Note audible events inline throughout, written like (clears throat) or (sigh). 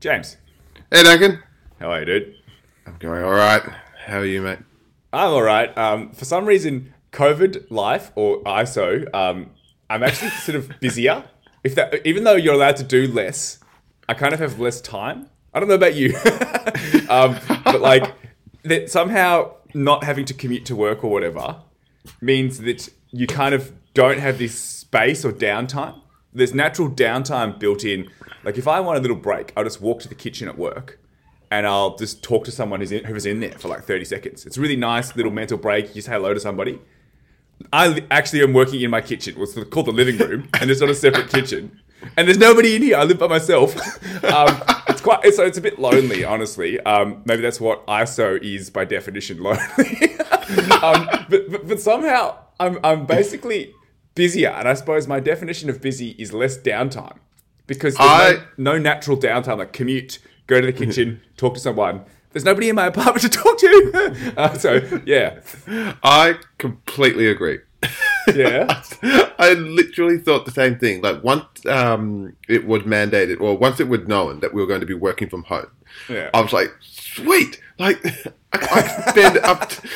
James, Hey, Duncan. how are you, dude? I'm going all right. How are you, mate? I'm all right. Um, for some reason, COVID life or ISO, um, I'm actually sort of busier. If that, even though you're allowed to do less, I kind of have less time. I don't know about you, (laughs) um, but like that somehow not having to commute to work or whatever means that you kind of don't have this space or downtime. There's natural downtime built in. Like if I want a little break, I'll just walk to the kitchen at work and I'll just talk to someone who's in, who's in there for like 30 seconds. It's a really nice little mental break. You say hello to somebody. I actually am working in my kitchen. What's called the living room, (laughs) and it's not a separate kitchen. And there's nobody in here. I live by myself. (laughs) um, it's quite so it's a bit lonely, honestly. Um, maybe that's what ISO is by definition, lonely. (laughs) um, but, but but somehow I'm I'm basically busier, and I suppose my definition of busy is less downtime because there's I- no, no natural downtime like commute, go to the kitchen, (laughs) talk to someone. There's nobody in my apartment (laughs) to talk to. (laughs) uh, so yeah, I completely agree. yeah. I literally thought the same thing. Like once um, it was mandated, or once it was known that we were going to be working from home, Yeah. I was like, sweet. Like I, I could spend up. To,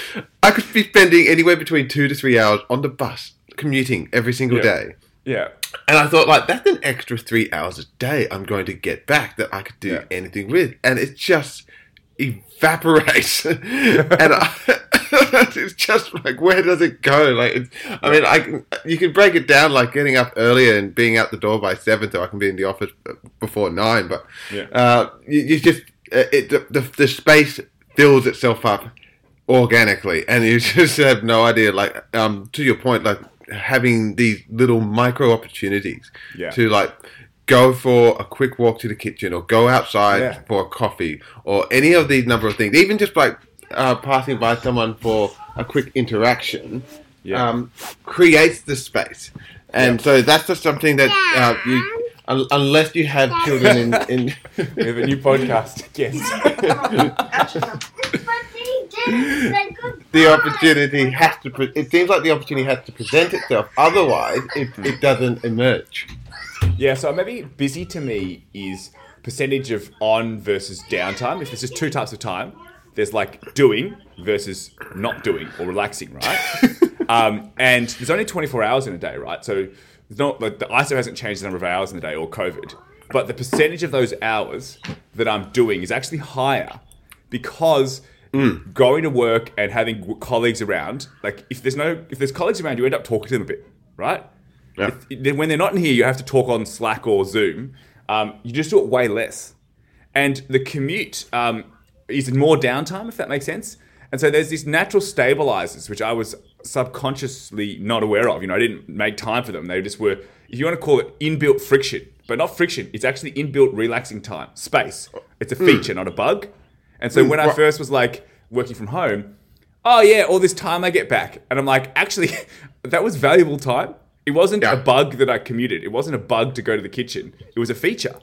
I could be spending anywhere between two to three hours on the bus commuting every single Yeah. day. Yeah. And I thought, like, that's an extra three hours a day I'm going to get back that I could do Yeah. anything with. And it just evaporates. (laughs) and I, (laughs) it's just like, where does it go? Like, it's, I mean, I can, you can break it down like getting up earlier and being out the door by seven so I can be in the office before nine. But Yeah. uh, you, you just, uh, it, the, the, the space fills itself up organically and you (laughs) just have no idea like um to your point like having these little micro opportunities Yeah. to like go for a quick walk to the kitchen or go outside Yeah. for a coffee or any of these number of things even just like uh, passing by someone for a quick interaction Yeah. um, creates the space and Yeah. so that's just something that uh, you un- unless you have children in, in (laughs) We have a new podcast. Yes. (laughs) the opportunity has to. Pre- it seems like the opportunity has to present itself. Otherwise, it, it doesn't emerge. Yeah, so maybe busy to me is percentage of on versus downtime. If there's just two types of time, there's like doing versus not doing or relaxing, right? (laughs) um, and there's only 24 hours in a day, right? So it's not like the ISO hasn't changed the number of hours in the day or COVID, but the percentage of those hours that I'm doing is actually higher because going to work and having colleagues around, like if there's no if there's colleagues around, you end up talking to them a bit, right? Yeah. If- then when they're not in here, you have to talk on Slack or Zoom. Um, you just do it way less, and the commute um, is more downtime, if that makes sense. And so there's these natural stabilizers, which I was subconsciously not aware of. You know, I didn't make time for them. They just were, if you want to call it inbuilt friction, but not friction. It's actually inbuilt relaxing time, space. It's a feature, not a bug. And so when I first was like working from home, oh yeah, all this time I get back. And I'm like, actually, (laughs) that was valuable time. It wasn't Yeah. a bug that I commuted. It wasn't a bug to go to the kitchen. It was a feature.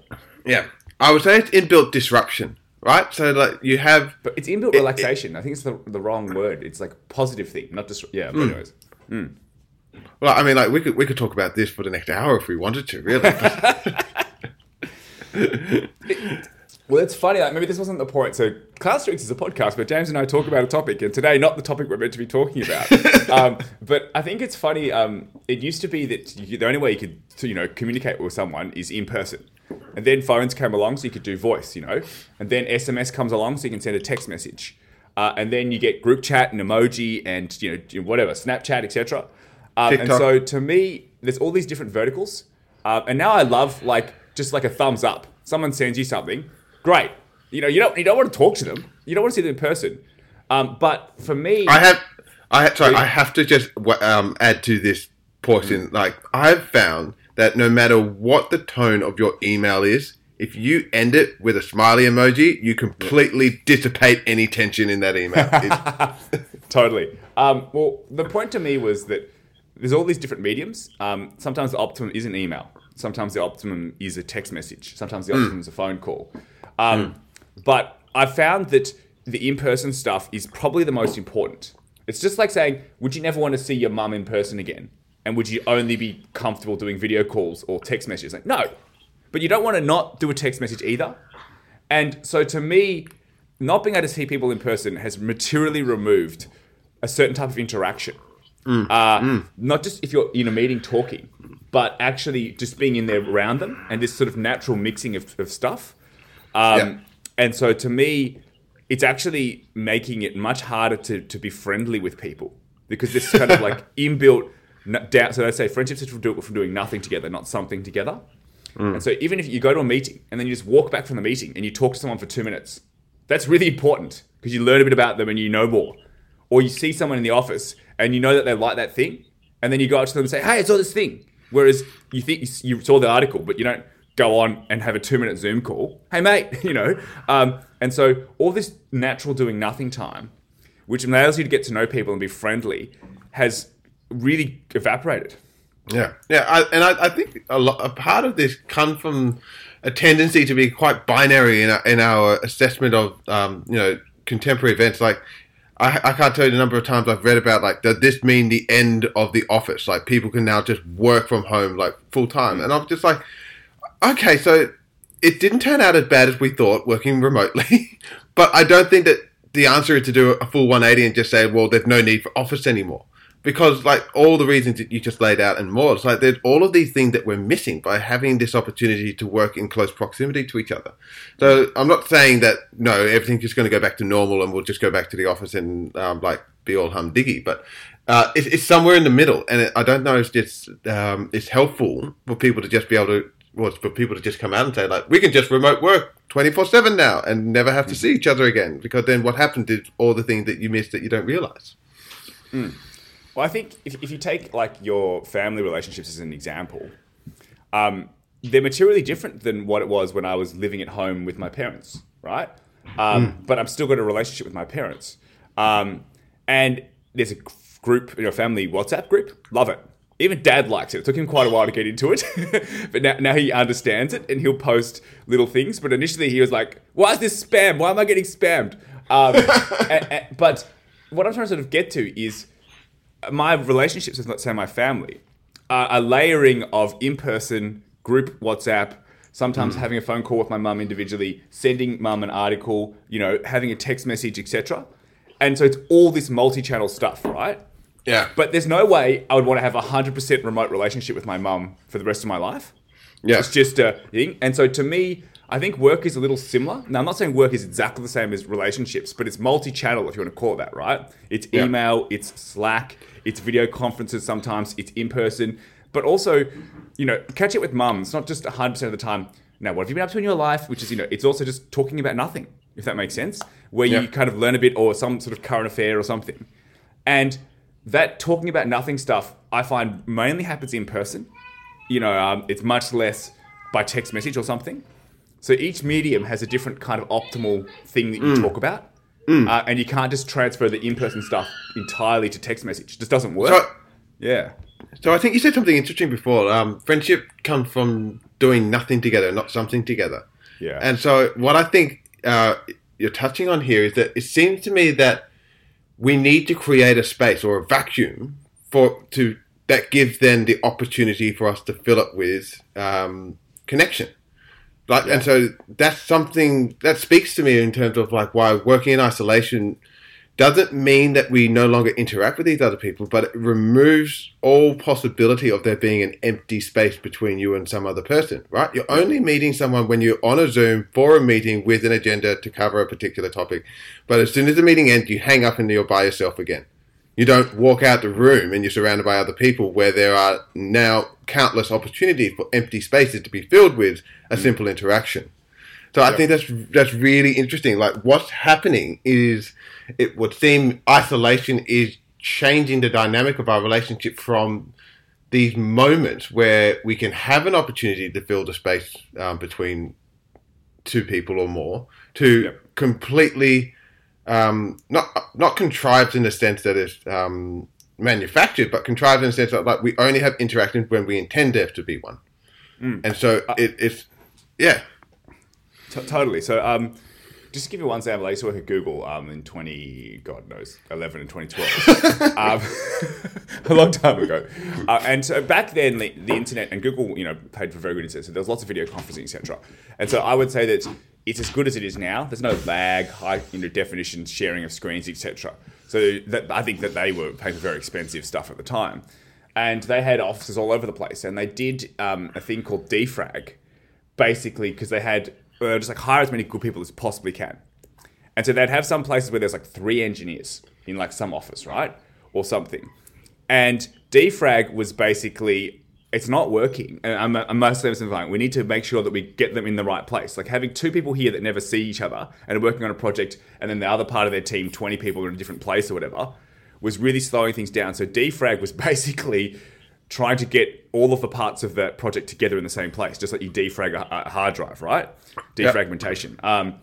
Yeah, I would say it's inbuilt disruption, right? So like you have. But it's inbuilt relaxation. I think it's the, the wrong word. It's like positive thing, not just yeah. But anyways, hmm. Well, I mean, like we could we could talk about this for the next hour if we wanted to, really. (laughs) (laughs) well, it's funny. Like maybe this wasn't the point. So Class Streaks is a podcast, but James and I talk about a topic, and today not the topic we're meant to be talking about. (laughs) um, but I think it's funny. Um, it used to be that you, the only way you could you know communicate with someone is in person. And then phones came along, so you could do voice, you know. And then SMS comes along, so you can send a text message. Uh, and then you get group chat and emoji and you know whatever Snapchat, etc. Um, and so to me, there's all these different verticals. Uh, and now I love like just like a thumbs up. Someone sends you something, great. You know, you don't you don't want to talk to them. You don't want to see them in person. Um, but for me, I have, I ha- sorry, I have to just um, add to this portion. Like I've found that no matter what the tone of your email is, if you end it with a smiley emoji, you completely dissipate any tension in that email. (laughs) Totally. Um, well, the point to me was that there's all these different mediums. Um, sometimes the optimum is an email. Sometimes the optimum is a text message. Sometimes the optimum is a phone call. Um, But I found that the in-person stuff is probably the most important. It's just like saying, would you never want to see your mum in person again? And would you only be comfortable doing video calls or text messages? Like, no. But you don't want to not do a text message either. And so to me, not being able to see people in person has materially removed a certain type of interaction. Uh, Not just if you're in a meeting talking, but actually just being in there around them and this sort of natural mixing of, of stuff. Um, Yeah. And so to me, it's actually making it much harder to, to be friendly with people because this is kind of like (laughs) inbuilt down. So they say friendships is from, do, from doing nothing together, not something together. And so even if you go to a meeting and then you just walk back from the meeting and you talk to someone for two minutes, that's really important because you learn a bit about them and you know more. Or you see someone in the office and you know that they like that thing, and then you go up to them and say, "Hey, I saw this thing." Whereas you think you you saw the article, but you don't go on and have a two-minute Zoom call. Hey, mate, (laughs) you know. Um, and so all this natural doing nothing time, which allows you to get to know people and be friendly, has really evaporated. Yeah, yeah, I, and I, I think a, lot, a part of this comes from a tendency to be quite binary in our, in our assessment of um, you know contemporary events. Like, I, I can't tell you the number of times I've read about like, does this mean the end of the office? Like, people can now just work from home like full time, and I'm just like, okay, so it didn't turn out as bad as we thought working remotely, (laughs) but I don't think that the answer is to do a full 180 and just say, well, there's no need for office anymore. Because, like, all the reasons that you just laid out and more, it's like there's all of these things that we're missing by having this opportunity to work in close proximity to each other. So, I'm not saying that, no, everything's just going to go back to normal and we'll just go back to the office and, um, like, be all humdiggy. But uh, it, it's somewhere in the middle. And it, I don't know if it's, um, it's helpful for people to just be able to was for people to just come out and say like we can just remote work 24-7 now and never have to see each other again because then what happened is all the things that you missed that you don't realize Well, I think if, if you take like your family relationships as an example, um, they're materially different than what it was when I was living at home with my parents, right? Um, But I'm still got a relationship with my parents, um, and there's a group, you know, family WhatsApp group. Love it. Even Dad likes it. It took him quite a while to get into it, (laughs) but now, now he understands it, and he'll post little things. But initially, he was like, "Why is this spam? Why am I getting spammed?" Um, (laughs) and- and- but what I'm trying to sort of get to is my relationships with, let's say, my family are a layering of in-person group WhatsApp. Sometimes having a phone call with my mum individually, sending mum an article, you know, having a text message, etc. And so it's all this multi-channel stuff, right? Yeah But there's no way I would want to have a hundred percent remote relationship with my mum for the rest of my life. yeah It's just a thing. And so to me, I think work is a little similar. Now, I'm not saying work is exactly the same as relationships, but it's multi channel, if you want to call it that, right? It's Yeah. email, it's Slack, it's video conferences sometimes, it's in person, but also, you know, catch it with mum. It's not just 100% of the time. Now, what have you been up to in your life? Which is, you know, it's also just talking about nothing, if that makes sense, where Yeah. you kind of learn a bit or some sort of current affair or something. And that talking about nothing stuff, I find mainly happens in person you know, um, it's much less by text message or something. So each medium has a different kind of optimal thing that you Mm. talk about. Uh, and you can't just transfer the in-person stuff entirely to text message. It just doesn't work. So- yeah. so i think you said something interesting before um, friendship comes from doing nothing together not something together Yeah. and so what i think uh, you're touching on here is that it seems to me that we need to create a space or a vacuum for to that gives then the opportunity for us to fill it with um, connection. Like, and so that's something that speaks to me in terms of like why working in isolation doesn't mean that we no longer interact with these other people, but it removes all possibility of there being an empty space between you and some other person, right? You're only meeting someone when you're on a Zoom for a meeting with an agenda to cover a particular topic. But as soon as the meeting ends, you hang up and you're by yourself again. You don't walk out the room and you're surrounded by other people where there are now countless opportunities for empty spaces to be filled with a mm. simple interaction. So I think that's that's really interesting. Like what's happening is it would seem isolation is changing the dynamic of our relationship from these moments where we can have an opportunity to fill the space um, between two people or more to Yep. completely um, not not contrived in the sense that it's um, manufactured, but contrived in the sense that like we only have interactions when we intend there to be one, and so it, it's yeah. T- totally. So, um, just to give you one example, I used to work at Google um, in 20, God knows, 11 and 2012. (laughs) um, (laughs) a long time ago. Uh, and so back then, the, the internet and Google, you know, paid for very good internet. So there was lots of video conferencing, etc. And so I would say that it's as good as it is now. There's no lag, high you know, definition sharing of screens, etc. So that, I think that they were paying for very expensive stuff at the time, and they had offices all over the place, and they did um, a thing called defrag, basically because they had uh, just like hire as many good people as possibly can, and so they'd have some places where there's like three engineers in like some office, right, or something, and defrag was basically it's not working. And I'm, I'm mostly simplifying. We need to make sure that we get them in the right place. Like having two people here that never see each other and are working on a project, and then the other part of their team, 20 people, in a different place or whatever, was really slowing things down. So defrag was (laughs) basically trying to get all of the parts of that project together in the same place, just like you defrag a, a hard drive, right? Defragmentation. Yep. Um,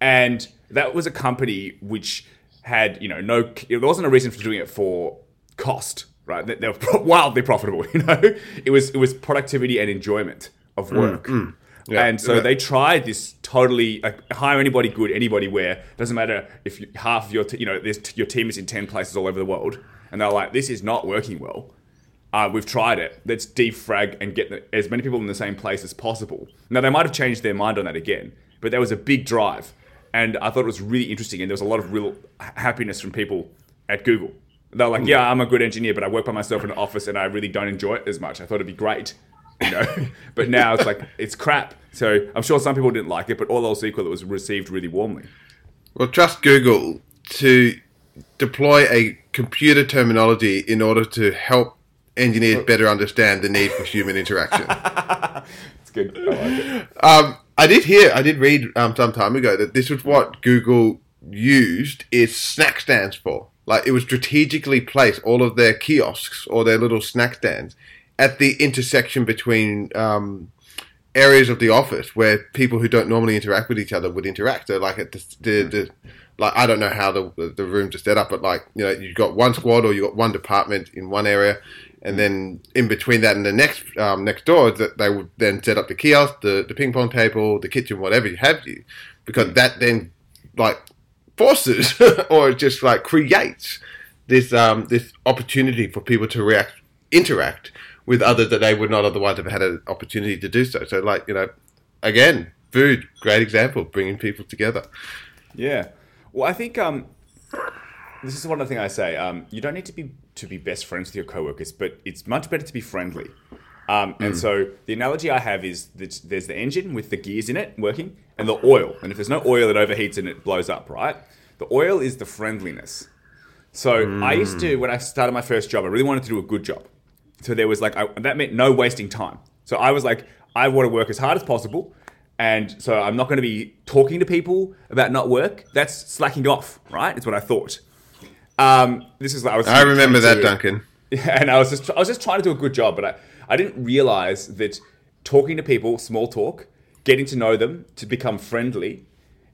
and that was a company which had, you know, no, there wasn't a reason for doing it for cost right? They, they were wildly profitable. (laughs) You know, it was it was productivity and enjoyment of mm, work. Mm, mm. Yeah, and so yeah. they tried this totally like, hire anybody good, anybody where doesn't matter if you, half of your t- you know this, your team is in ten places all over the world, and they're like, this is not working well. Uh, we've tried it. Let's defrag and get as many people in the same place as possible. Now they might have changed their mind on that again, but that was a big drive, and I thought it was really interesting, and there was a lot of real happiness from people at Google they're like, yeah, I'm a good engineer, but I work by myself in an office and I really don't enjoy it as much. I thought it'd be great, you know. (laughs) but now it's like it's crap. So I'm sure some people didn't like it, but all else equal, it was received really warmly. Well, trust Google to deploy a computer terminology in order to help engineers better understand the need for human interaction. (laughs) it's good. I like it. Um, I did hear, I did read um, some time ago that this was what Google used its snack stands for. Like it was strategically placed all of their kiosks or their little snack stands at the intersection between um, areas of the office where people who don't normally interact with each other would interact. So like at the, the, the like I don't know how the the rooms are set up, but like you know you've got one squad or you've got one department in one area, and then in between that and the next um, next door that they would then set up the kiosk, the, the ping pong table, the kitchen, whatever you have you, because that then like forces (laughs) or just like creates this um, this opportunity for people to react interact with others that they would not otherwise have had an opportunity to do so. So like you know, again, food, great example, bringing people together. Yeah, well, I think um, this is one of the things I say. Um, you don't need to be to be best friends with your coworkers, but it's much better to be friendly. Um, and mm. so the analogy I have is that there's the engine with the gears in it working and the oil. And if there's no oil, it overheats and it blows up, right? The oil is the friendliness. So mm. I used to, when I started my first job, I really wanted to do a good job. So there was like, I, that meant no wasting time. So I was like, I want to work as hard as possible. And so I'm not going to be talking to people about not work. That's slacking off, right? Is what I thought. Um, this is I was. I remember that, Duncan. (laughs) Yeah, and I was just I was just trying to do a good job, but I, I didn't realize that talking to people, small talk, getting to know them, to become friendly,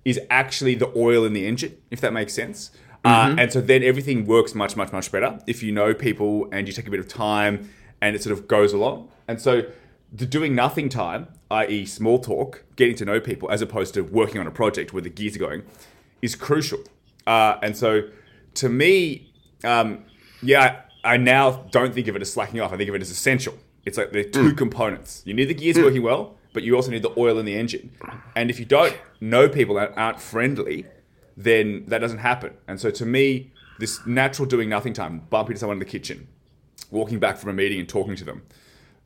is actually the oil in the engine, if that makes sense. Uh, mm-hmm. Uh, and so then everything works much, much, much better if you know people and you take a bit of time and it sort of goes along. And so the doing nothing time, i.e., small talk, getting to know people, as opposed to working on a project where the gears are going, is crucial. Uh, and so to me, um, yeah, I now don't think of it as slacking off. I think of it as essential. It's like the two mm. components. You need the gears mm. working well, but you also need the oil in the engine. And if you don't know people that aren't friendly, then that doesn't happen. And so to me, this natural doing nothing time, bumping into someone in the kitchen, walking back from a meeting and talking to them,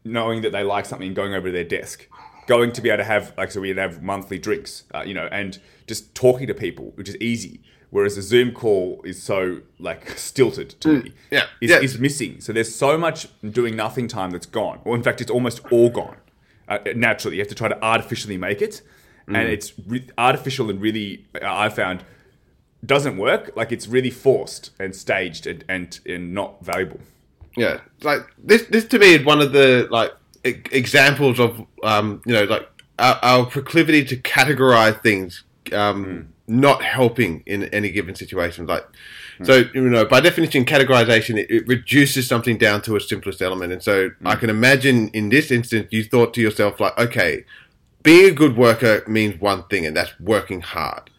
knowing that they like something and going over to their desk, going to be able to have, like, so we'd have monthly drinks, uh, you know, and just talking to people, which is easy whereas a Zoom call is so like stilted to mm, me. Yeah, is, yeah. is missing. So there's so much doing nothing time that's gone. Or in fact, it's almost all gone. Uh, naturally, you have to try to artificially make it, mm. and it's re- artificial and really I found doesn't work. Like it's really forced and staged and and, and not valuable. Yeah, like this. This to me is one of the like e- examples of um, you know like our, our proclivity to categorize things. Um, mm not helping in any given situation. Like, mm. so you know, by definition, categorization it, it, reduces something down to its simplest element. And so, mm. I can imagine in this instance, you thought to yourself, like, okay, being a good worker means one thing, and that's working hard.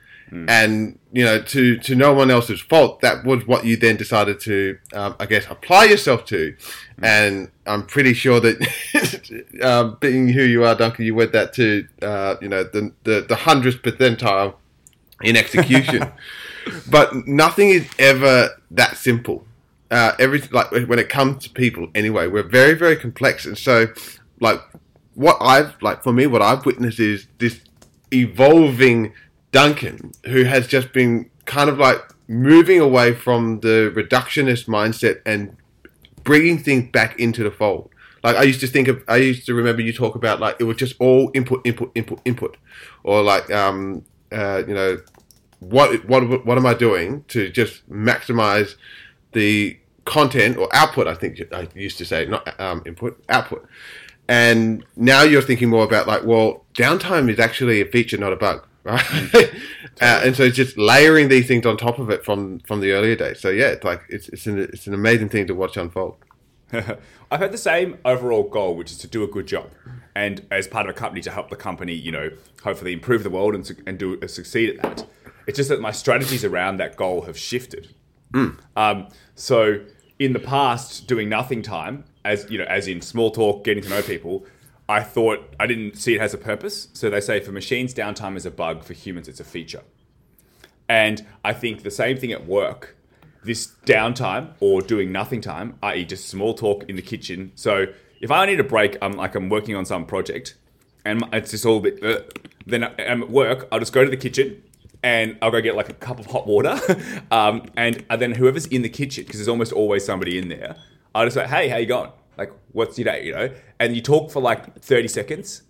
and you know to to no one else's fault. That was what you then decided to, um, I guess, apply yourself to, and I'm pretty sure that (laughs) um, being who you are, Duncan, you went that to uh, you know the the the hundredth percentile in execution. (laughs) but nothing is ever that simple. Uh, every like when it comes to people, anyway, we're very very complex, and so like what I've like for me, what I've witnessed is this evolving Duncan who has just been kind of like moving away from the reductionist mindset and bringing things back into the fold. Like I used to think of, I used to remember you talk about like it was just all input, input, input, input, or like um, uh, you know, what what what am I doing to just maximize the content or output? I think I used to say not um, input, output. And now you're thinking more about like, well, downtime is actually a feature, not a bug, (laughs) right? uh, and so it's just layering these things on top of it from from the earlier days. So yeah, it's like it's it's an it's an amazing thing to watch unfold. I've had the same overall goal, which is to do a good job, and as part of a company to help the company, you know, hopefully improve the world and, and do uh, succeed at that. It's just that my strategies around that goal have shifted. Mm. Um, so in the past, doing nothing time, as you know, as in small talk, getting to know people, I thought I didn't see it as a purpose. So they say for machines, downtime is a bug. For humans, it's a feature. And I think the same thing at work. This downtime or doing nothing time, i.e., just small talk in the kitchen. So if I need a break, I'm like I'm working on some project, and it's just all a bit. Uh, then I'm at work. I'll just go to the kitchen, and I'll go get like a cup of hot water, (laughs) um, and, then whoever's in the kitchen, because there's almost always somebody in there, I'll just say, "Hey, how you going? Like, what's your day?" You know, and you talk for like 30 seconds,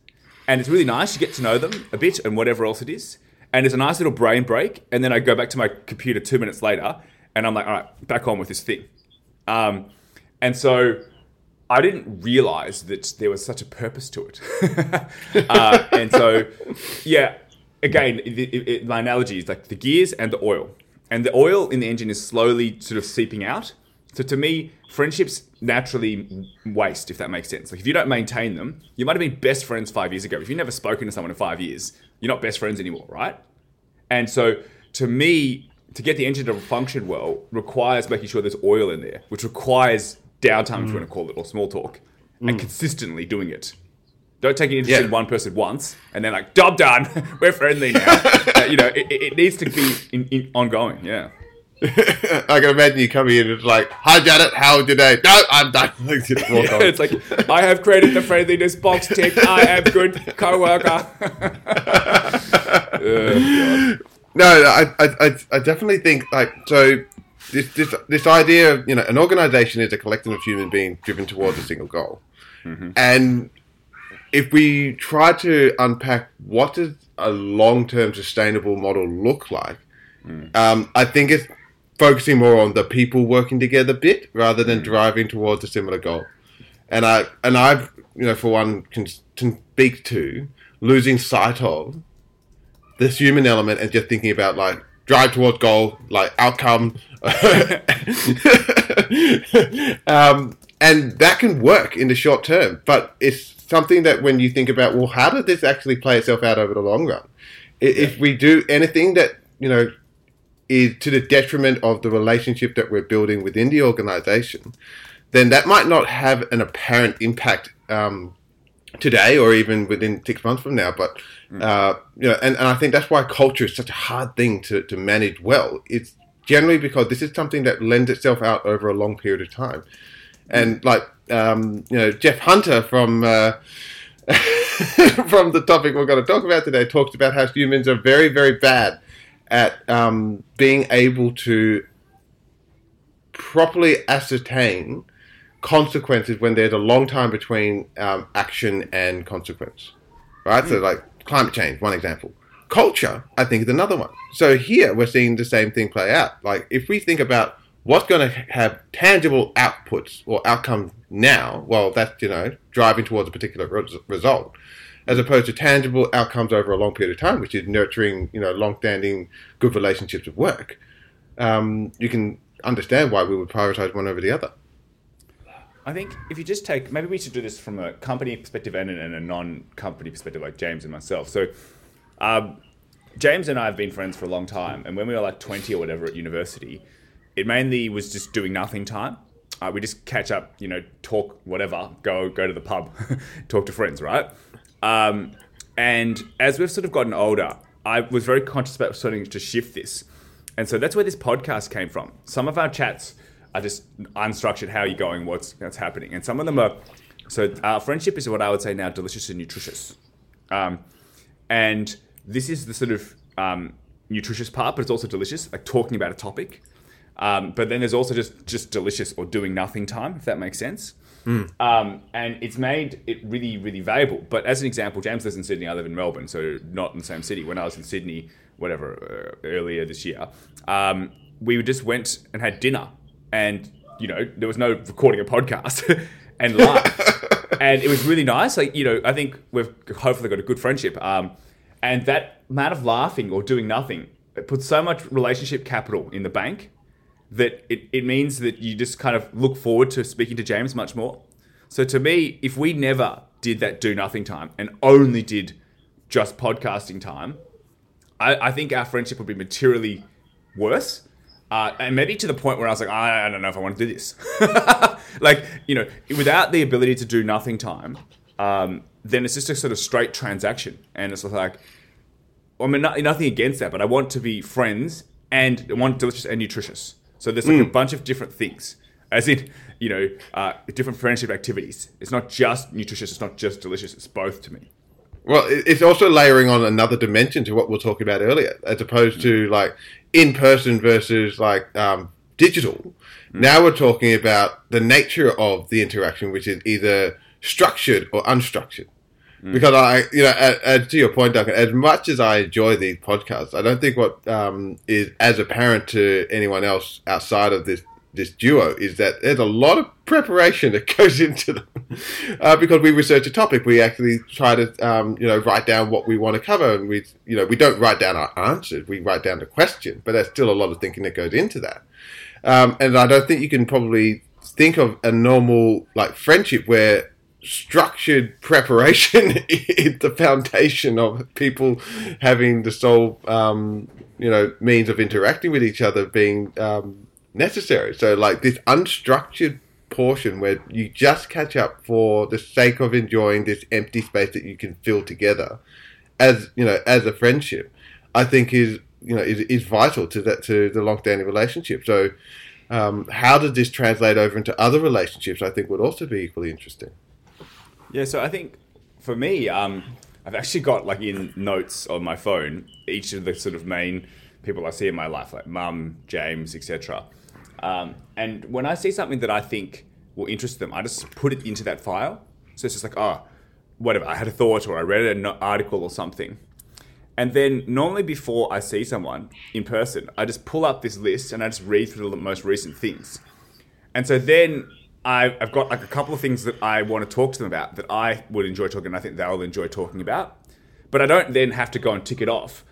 and it's really nice. You get to know them a bit, and whatever else it is, and it's a nice little brain break. And then I go back to my computer two minutes later, and I'm like, "All right, back on with this thing," um, and so. I didn't realize that there was such a purpose to it. (laughs) uh, and so, yeah, again, it, my analogy is like the gears and the oil. And the oil in the engine is slowly sort of seeping out. So to me, friendships naturally waste, if that makes sense. Like if you don't maintain them, you might have been best friends five years ago. If you've never spoken to someone in five years, you're not best friends anymore, right? And so to me, to get the engine to function well requires making sure there's oil in there, which requires downtime, mm. if you want to call it, or small talk, mm. and consistently doing it. Don't take an interest yeah. in one person once and then like, job done, (laughs) we're friendly now. (laughs) uh, you know, it, it, needs to be in, in ongoing. Yeah. (laughs) I can imagine you coming in and it's like, "Hi Janet, how was your day?" No, I'm done. yeah, it's like I have created the friendliness box tick. I am good co-worker. oh, no, I, I, I definitely think like so. This, this, this idea of you know an organization is a collective of human beings driven towards a single goal, mm-hmm. and if we try to unpack what does a long-term sustainable model look like, mm. um, I think it's focusing more on the people working together bit rather than mm. driving towards a similar goal. And I and I've you know for one can, can speak to losing sight of this human element and just thinking about like drive towards goal, like outcome. (laughs) um, and that can work in the short term, but it's something that when you think about, well, how did this actually play itself out over the long run? If we do anything that, you know, is to the detriment of the relationship that we're building within the organization, then that might not have an apparent impact um, today or even within six months from now. But, mm. uh, you know, and, and I think that's why culture is such a hard thing to, to manage well. It's generally because this is something that lends itself out over a long period of time. And like um, you know, Jeff Hunter from uh, (laughs) from the topic we're going to talk about today talks about how humans are very, very bad at um, being able to properly ascertain consequences when there's a long time between um, action and consequence. Right? Mm. So, hmm. like climate change, one example. Culture, I think, is another one. So here we're seeing the same thing play out. Like if we think about what's going to have tangible outputs or outcomes now, well, that's, you know, driving towards a particular res- result, as opposed to tangible outcomes over a long period of time, which is nurturing, you know, long-standing good relationships at work, um, you can understand why we would prioritize one over the other. I think if you just take, maybe we should do this from a company perspective and and a non-company perspective, like James and myself. So, um, James and I have been friends for a long time, and when we were like 20 or whatever at university, it mainly was just doing nothing time. Uh, we just catch up, you know, talk, whatever, go go to the pub, (laughs) talk to friends, right? Um, and as we've sort of gotten older, I was very conscious about starting to shift this. And so that's where this podcast came from. Some of our chats are just unstructured. How are you going? What's what's happening? And some of them are. So our friendship is what I would say now delicious and nutritious. Um, and this is the sort of um, nutritious part, but it's also delicious, like talking about a topic. Um, but then there's also just just delicious or doing nothing time, if that makes sense. Um, and it's made it really, really valuable. But as an example, James lives in Sydney, I live in Melbourne, so not in the same city. When I was in Sydney, whatever, uh, earlier this year, um, we just went and had dinner. And, you know, there was no recording a podcast (laughs) and laughed. and it was really nice. Like, you know, I think we've hopefully got a good friendship. Um, and that amount of laughing or doing nothing, it puts so much relationship capital in the bank that it, it means that you just kind of look forward to speaking to James much more. So to me, if we never did that do nothing time and only did just podcasting time, I, I think our friendship would be materially worse. Uh, and maybe to the point where I was like, I, I don't know if I want to do this. (laughs) like, you know, without the ability to do nothing time, um, then it's just a sort of straight transaction. And it's like, I mean, not, nothing against that, but I want to be friends and I want delicious and nutritious. So there's like a bunch of different things, as in, you know, uh, different friendship activities. It's not just nutritious, it's not just delicious, it's both to me. Well, it's also layering on another dimension to what we're talking about earlier, as opposed to like in person versus like um, digital. Now we're talking about the nature of the interaction, which is either structured or unstructured. Because I, you know, as, as to your point, Duncan, as much as I enjoy these podcasts, I don't think what um, is as apparent to anyone else outside of this this duo is that there's a lot of preparation that goes into them. (laughs) Uh, because we research a topic, we actually try to, um, you know, write down what we want to cover, and we, you know, we don't write down our answers. We write down the question, but there's still a lot of thinking that goes into that. Um, and I don't think you can probably think of a normal like friendship where structured (laughs) preparation (laughs) is the foundation of people having the sole, um, you know, means of interacting with each other being um, necessary. So, like this unstructured portion where you just catch up for the sake of enjoying this empty space that you can fill together, as you know, as a friendship, I think is you know is, is vital to that to the long-standing relationship. So. Um, how does this translate over into other relationships? I think would also be equally interesting. Yeah, so I think for me, um, I've actually got like in notes on my phone each of the sort of main people I see in my life, like mum, James, etc. Um, and when I see something that I think will interest them, I just put it into that file. So it's just like, oh, whatever, I had a thought or I read an article or something. And then normally before I see someone in person, I just pull up this list and I just read through the most recent things. And so then I've, got like a couple of things that I want to talk to them about that I would enjoy talking and I think they'll enjoy talking about. But I don't then have to go and tick it off.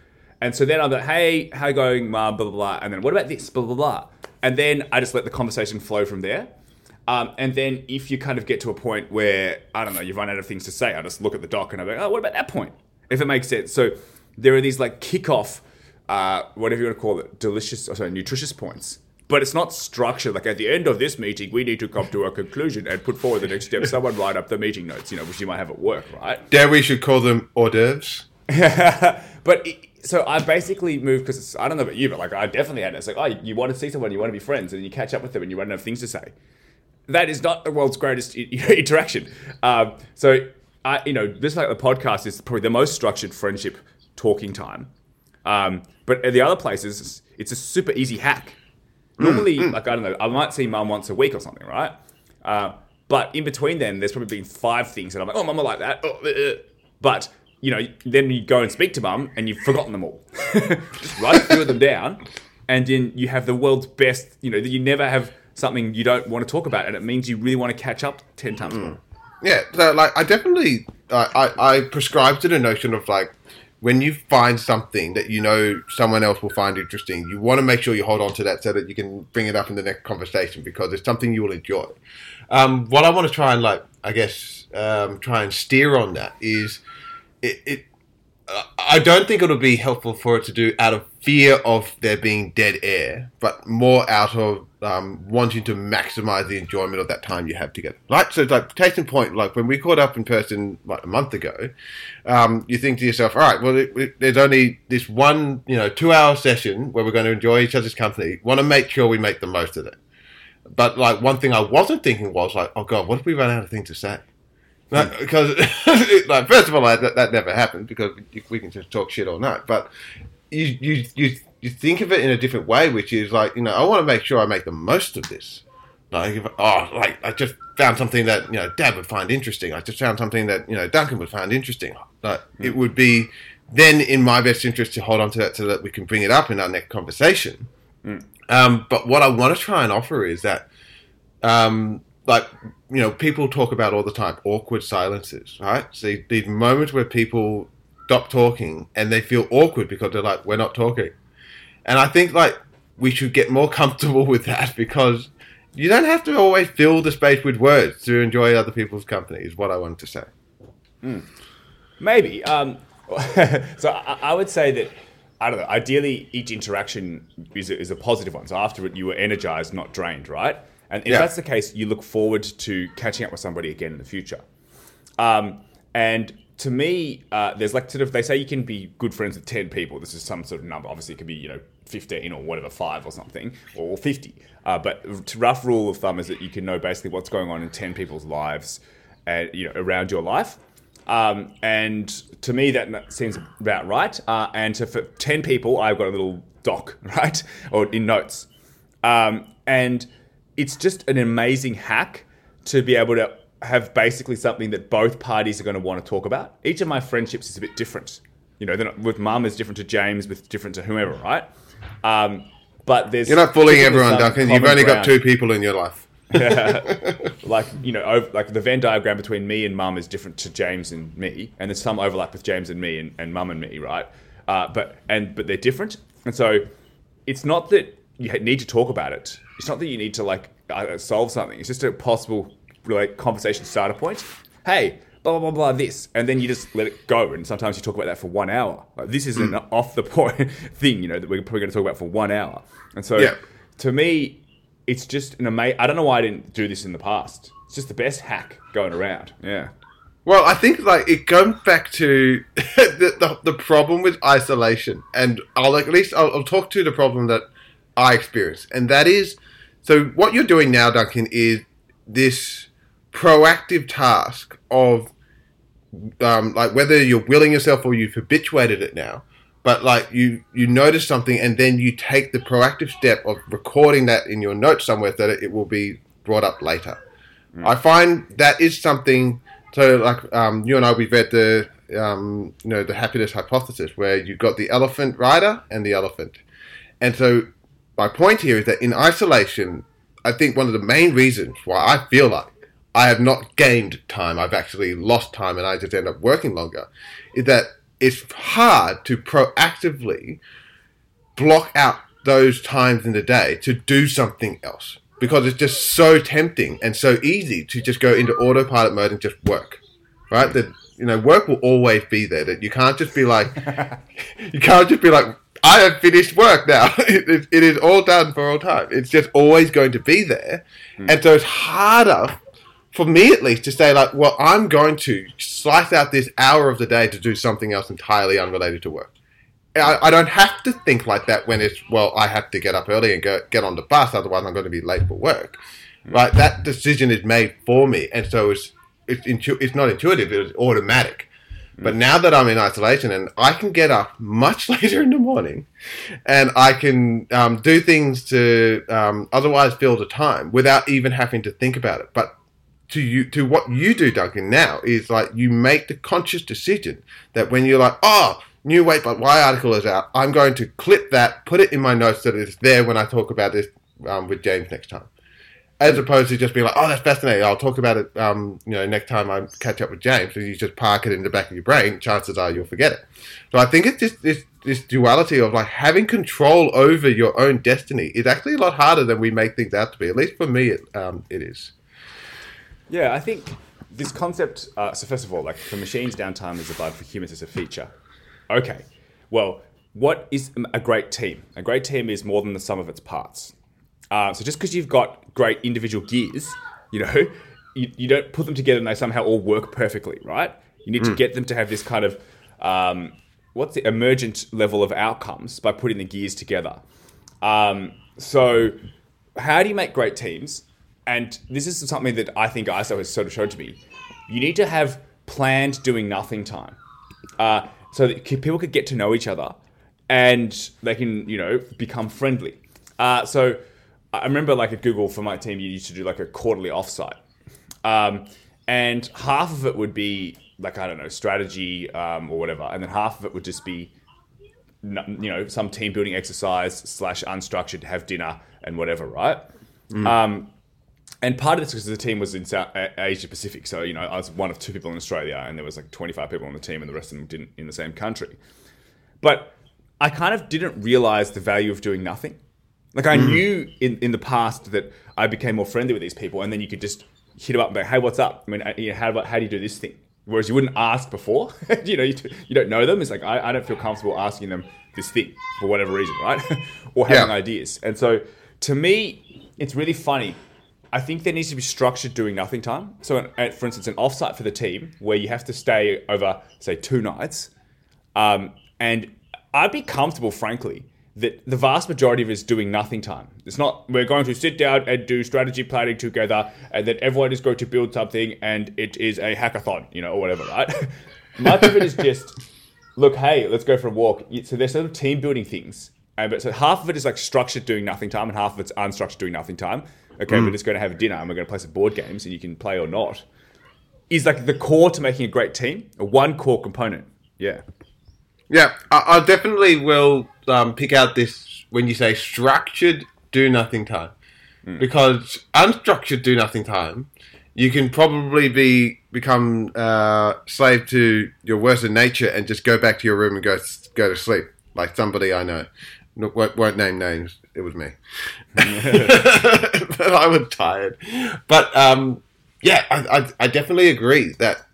And so then I'm like, hey, how you going, blah, blah, blah. And then what about this, blah, blah, blah. And then I just let the conversation flow from there. Um, and then if you kind of get to a point where, I don't know, you've run out of things to say, I just look at the doc and I'm like, oh, what about that point? If it makes sense. So there are these like kickoff, uh, whatever you want to call it, delicious, or sorry, nutritious points. But it's not structured. Like at the end of this meeting, we need to come to a conclusion and put forward the next step. (laughs) Someone write up the meeting notes, you know, which you might have at work, right? Dare we should call them hors d'oeuvres? (laughs) but it, so I basically moved because I don't know about you, but like I definitely had it. It's like, oh, you want to see someone, you want to be friends, and you catch up with them, and you want to have things to say. That is not the world's greatest (laughs) interaction. Um, so I, you know, this like the podcast is probably the most structured friendship talking time. Um, but at the other places, it's a super easy hack. Normally, like I don't know, I might see mum once a week or something, right? Uh, but in between then, there's probably been five things that I'm like, oh, mum, I like that. Oh, uh, uh. But you know, then you go and speak to mum, and you've forgotten them all. Just write a few of them down, and then you have the world's best. You know, that you never have something you don't want to talk about, and it means you really want to catch up ten times more. Yeah, so like I definitely I, I, I prescribe to the notion of like when you find something that you know someone else will find interesting, you want to make sure you hold on to that so that you can bring it up in the next conversation because it's something you will enjoy. Um, what I want to try and like I guess um, try and steer on that is it, it I don't think it'll be helpful for it to do out of fear of there being dead air, but more out of um, wanting to maximize the enjoyment of that time you have together. Right? So, like, case in point, like when we caught up in person like a month ago, um, you think to yourself, all right, well, it, it, there's only this one, you know, two hour session where we're going to enjoy each other's company. Want to make sure we make the most of it. But, like, one thing I wasn't thinking was, like, oh, God, what if we run out of things to say? Because (laughs) like first of all that, that never happened because we can just talk shit all night. But you you you you think of it in a different way which is like you know I want to make sure I make the most of this. Like if, oh like I just found something that you know dad would find interesting. I just found something that you know Duncan would find interesting. Like mm. it would be then in my best interest to hold on to that so that we can bring it up in our next conversation. Mm. um, but what I want to try and offer is that um, like you know people talk about all the time awkward silences right so these moments where people stop talking and they feel awkward because they're like we're not talking and i think like we should get more (laughs) comfortable with that because you don't have to always fill the space with words to enjoy other people's company is what i wanted to say mm. maybe um, (laughs) so I, I would say that I don't know. Ideally, each interaction is a, is a positive one. So after it, you were energized, not drained, right? And if yeah. that's the case, you look forward to catching up with somebody again in the future. Um, and to me, uh, there's like sort of they say you can be good friends with ten people. This is some sort of number. Obviously, it could be you know fifteen or whatever, five or something, or fifty. Uh, but rough rule of thumb is that you can know basically what's going on in ten people's lives, and you know around your life. Um, and to me, that seems about right. Uh, and to, for ten people, I've got a little doc, (laughs) right, or in notes, um, and it's just an amazing hack to be able to have basically something that both parties are going to want to talk about. Each of my friendships is a bit different. You know, not, with mum is different to James, with different to whomever, right? Um, but there's you're not fooling everyone, Duncan. You've only ground. got two people in your life. yeah. (laughs) like you know, over, like the Venn diagram between me and mum is different to James and me, and there's some overlap with James and me and, and mum and me, right? Uh, but and but they're different, and so it's not that you need to talk about it. It's not that you need to like uh, solve something. It's just a possible like conversation starter point. Hey, blah blah blah blah this, and then you just let it go. And sometimes you talk about that for one hour. Like, this is an hmm. off the point (laughs) thing, you know, that we're probably going to talk about for one hour. And so, yeah. to me, it's just an amazing. I don't know why I didn't do this in the past. It's just the best hack going around. Yeah. Well, I think like it comes back to (laughs) the, the, the problem with isolation, and I'll at least I'll, I'll talk to the problem that I experience, and that is so. What you're doing now, Duncan, is this proactive task of um, like whether you're willing yourself or you've habituated it now, but like you you notice something and then you take the proactive step of recording that in your notes somewhere so that it will be brought up later. Mm. I find that is something. So like um, you and I, we've read the um, you know the happiness hypothesis where you've got the elephant rider and the elephant, and so my point here is that in isolation, I think one of the main reasons why I feel like I have not gained time, I've actually lost time and I just end up working longer, is that it's hard to proactively block out those times in the day to do something else because it's just so tempting and so easy to just go into autopilot mode and just work, right? That you know, work will always be there. That you can't just be like, (laughs) (laughs) you can't just be like, I have finished work now. (laughs) it, it is all done for all time. It's just always going to be there. Mm. And so it's harder, for me at least, to say, like, well, I'm going to slice out this hour of the day to do something else entirely unrelated to work. I, I, don't have to think like that when it's, well, I have to get up early and go, get on the bus, otherwise I'm going to be late for work. Mm. Right? That decision is made for me. And so it's, it's, intu- it's not intuitive, it's automatic. But now that I'm in isolation and I can get up much (laughs) later in the morning and I can um, do things to um, otherwise fill the time without even having to think about it. But to you, to what you do, Duncan, now is like you make the conscious decision that when you're like, oh, new Wait But Why article is out, I'm going to clip that, put it in my notes so that it's there when I talk about this um, with James next time as opposed to just being like, oh, that's fascinating. I'll talk about it, um, you know, next time I catch up with James. So you just park it in the back of your brain. Chances are you'll forget it. So I think it's just this this duality of like having control over your own destiny is actually a lot harder than we make things out to be. At least for me, it um, it is. Yeah, I think this concept. Uh, so first of all, like for machines, downtime is a bug. For humans, it's a feature. Okay, well, what is a great team? A great team is more than the sum of its parts. Uh, so just because you've got great individual gears, you know, (laughs) you, you don't put them together and they somehow all work perfectly, right? You need to get them to have this kind of um, what's the emergent level of outcomes by putting the gears together. Um, so, how do you make great teams? And this is something that I think ISO has sort of showed to me. You need to have planned doing nothing time, uh, so that people could get to know each other and they can, you know, become friendly. Uh, so, I remember like at Google for my team, you used to do like a quarterly offsite. Um, and half of it would be like I don't know strategy um, or whatever, and then half of it would just be you know some team building exercise slash unstructured have dinner and whatever, right? Mm. Um, and part of this because the team was in South Asia Pacific, so you know I was one of two people in Australia, and there was like 25 people on the team, and the rest of them didn't in the same country. But I kind of didn't realize the value of doing nothing. Like I mm. knew in, in the past that I became more friendly with these people, and then you could just hit them up and be, like, hey, what's up? I mean, you know, how, how do you do this thing? Whereas you wouldn't ask before, (laughs) you know, you, you don't know them. It's like, I, I don't feel comfortable asking them this thing for whatever reason, (laughs) right? or having yeah. ideas. And so to me, it's really funny. I think there needs to be structured doing nothing time. So, for instance, an offsite for the team where you have to stay over, say, two nights. Um, and I'd be comfortable, frankly, that the vast majority of it is doing nothing time. It's not we're going to sit down and do strategy planning together, and then everyone is going to build something, and it is a hackathon, you know, or whatever, right? (laughs) Much of it is just look, hey, let's go for a walk. So there's sort of team building things, and but so half of it is like structured doing nothing time, and half of it's unstructured doing nothing time. Okay, mm. we're just going to have a dinner, and we're going to play some board games, and you can play or not. Is like the core to making a great team, one core component. Yeah. Yeah, I, I definitely will um, pick out this when you say structured do nothing time, mm. because unstructured do nothing time, you can probably be become uh, slave to your worst in nature and just go back to your room and go go to sleep, like somebody I know. No, won't, won't name names. It was me. (laughs) (laughs) but I was tired. But um, yeah, I, I, I definitely agree that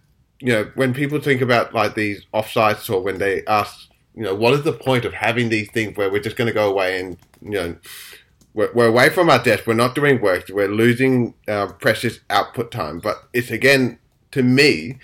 you know, when people think about like these offsites or when they ask, you know, what is the point of having these things where we're just going to go away and, you know, we're, we're away from our desk, we're not doing work, we're losing uh, precious output time. But it's again, to me,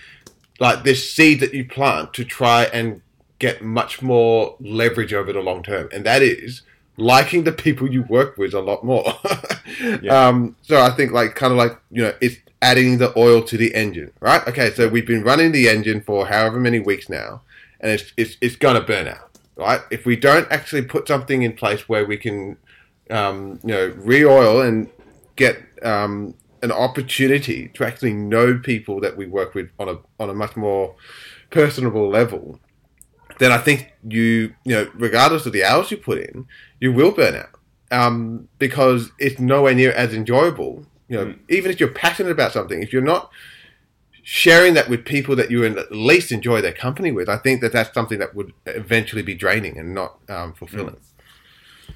like this seed that you plant to try and get much more leverage over the long term. And that is liking the people you work with a lot more. (laughs) yeah. um, so I think like kind of like, you know, it's adding the oil to the engine, right? Okay, so we've been running the engine for however many weeks now, and it's it's, it's going to burn out, right? If we don't actually put something in place where we can, um, you know, re-oil and get um, an opportunity to actually know people that we work with on a on a much more personable level, then I think you you know, regardless of the hours you put in, you will burn out. Um, because it's nowhere near as enjoyable you know, mm. even if you're passionate about something, if you're not sharing that with people that you at least enjoy their company with, I think that that's something that would eventually be draining and not um, fulfilling. Mm.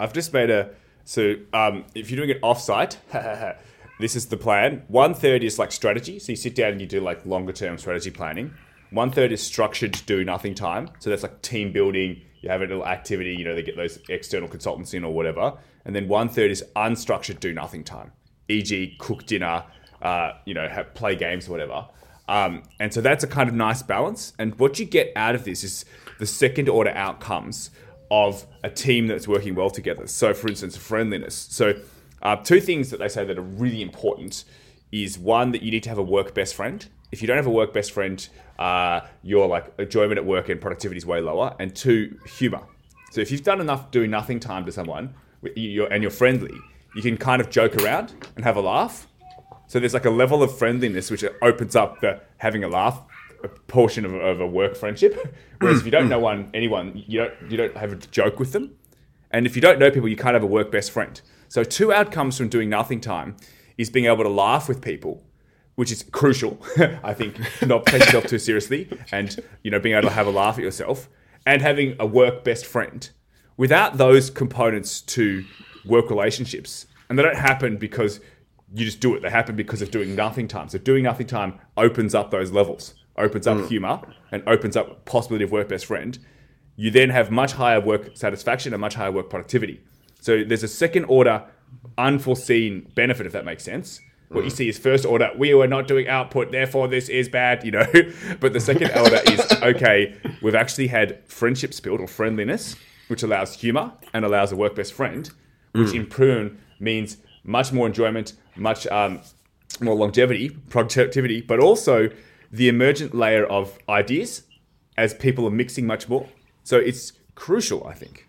I've just made a so um, if you're doing it offsite, (laughs) this is the plan. One third is like strategy, so you sit down and you do like longer term strategy planning. One third is structured do nothing time, so that's like team building. You have a little activity, you know, they get those external consultants in or whatever, and then one third is unstructured do nothing time e.g., cook dinner, uh, you know, have, play games or whatever. Um, and so that's a kind of nice balance. And what you get out of this is the second order outcomes of a team that's working well together. So, for instance, friendliness. So, uh, two things that they say that are really important is one that you need to have a work best friend. If you don't have a work best friend, uh, your like enjoyment at work and productivity is way lower. And two, humor. So, if you've done enough doing nothing time to someone and you're friendly, you can kind of joke around and have a laugh. So there's like a level of friendliness which opens up the having a laugh a portion of, of a work friendship. (clears throat) Whereas if you don't know one anyone, you don't you don't have a joke with them. And if you don't know people, you can't have a work best friend. So two outcomes from doing nothing time is being able to laugh with people, which is crucial. (laughs) I think not take yourself too seriously, and you know being able to have a laugh at yourself, and having a work best friend. Without those components to work relationships. And they don't happen because you just do it. They happen because of doing nothing time. So doing nothing time opens up those levels opens up mm. humor and opens up possibility of work best friend, you then have much higher work satisfaction and much higher work productivity. So there's a second order unforeseen benefit, if that makes sense. What you mm. see is first order, we were not doing output, therefore this is bad, you know. (laughs) but the second (laughs) order is okay, we've actually had friendships built or friendliness, which allows humor and allows a work best friend, which mm. in turn means much more enjoyment, much um, more longevity, productivity, but also the emergent layer of ideas as people are mixing much more. So it's crucial, I think.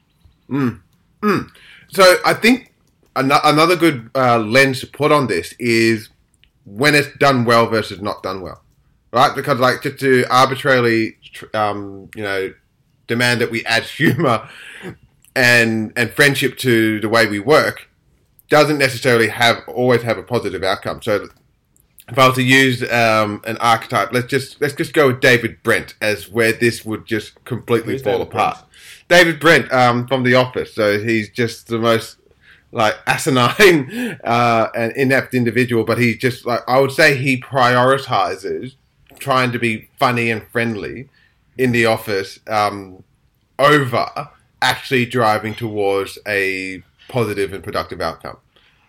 So I think ano- another good uh, lens to put on this is when it's done well versus not done well, right? Because like just to arbitrarily, tr- um, you know, demand that we add (laughs) humor and and friendship to the way we work doesn't necessarily have always have a positive outcome. So if I was to use um, an archetype, let's just let's just go with David Brent as where this would just completely Who's fall David apart. Brent? David Brent um, from The Office. So he's just the most like (laughs) asinine uh, and inept individual, but he's just like I would say he prioritizes trying to be funny and friendly in the office um, over actually driving towards a positive and productive outcome.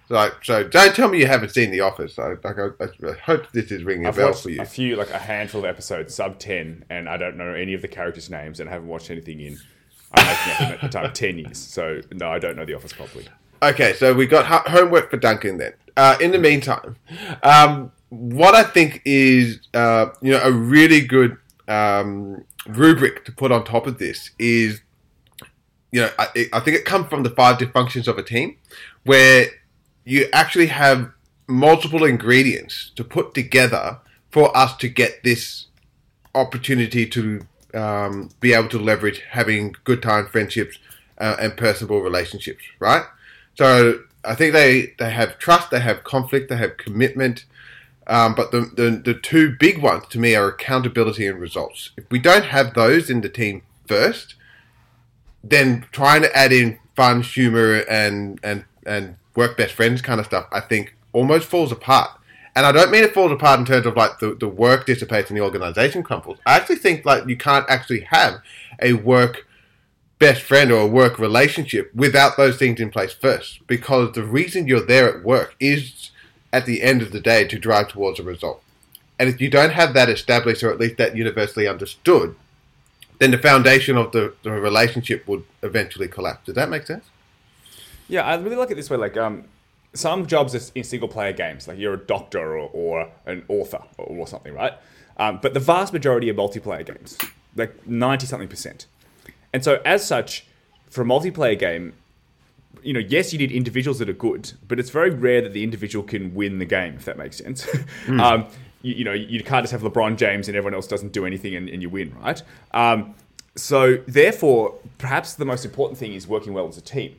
So, like, so don't tell me you haven't seen The Office. I, like, I, I hope this is ringing a I've bell for you. a few, like a handful of episodes, sub 10, and I don't know any of the characters' names and I haven't watched anything in, I'm making up at the time, 10 years. So, no, I don't know The Office properly. Okay, so we got ho- homework for Duncan then. Uh, in the meantime, um, what I think is uh, you know a really good um, rubric to put on top of this is you know I, I think it comes from the five dysfunctions of a team, where you actually have multiple ingredients to put together for us to get this opportunity to um, be able to leverage having good time friendships uh, and personable relationships, right? So I think they, they have trust, they have conflict, they have commitment. Um, but the, the, the two big ones to me are accountability and results. If we don't have those in the team first, then trying to add in fun, humor, and and and work best friends kind of stuff, I think almost falls apart. And I don't mean it falls apart in terms of like the, the work dissipates and the organization crumbles. I actually think like you can't actually have a work best friend or a work relationship without those things in place first. Because the reason you're there at work is at the end of the day to drive towards a result. And if you don't have that established or at least that universally understood, then the foundation of the, the relationship would eventually collapse. Does that make sense? Yeah, I really like it this way. Like, um, some jobs are in single player games, like you're a doctor or, or an author or, or something, right? Um, but the vast majority are multiplayer games, like 90 something percent. And so, as such, for a multiplayer game, you know, yes, you need individuals that are good, but it's very rare that the individual can win the game, if that makes sense. (laughs) um, you, you know, you can't just have LeBron James and everyone else doesn't do anything and, and you win, right? Um, so, therefore, perhaps the most important thing is working well as a team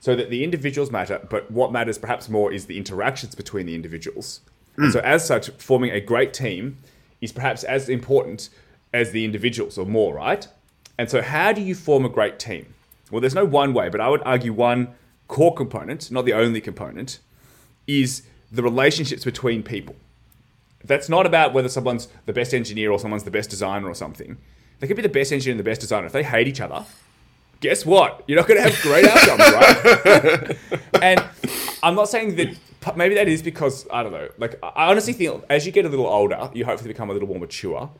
so that the individuals matter, but what matters perhaps more is the interactions between the individuals. And so, as such, forming a great team is perhaps as important as the individuals or more, right? And so, how do you form a great team? Well, there's no one way, but I would argue one core component, not the only component, is the relationships between people. That's not about whether someone's the best engineer or someone's the best designer or something. They could be the best engineer and the best designer. If they hate each other, guess what? You're not going to have great outcomes, right? (laughs) and I'm not saying that maybe that is because I don't know. Like I honestly think as you get a little older, you hopefully become a little more mature.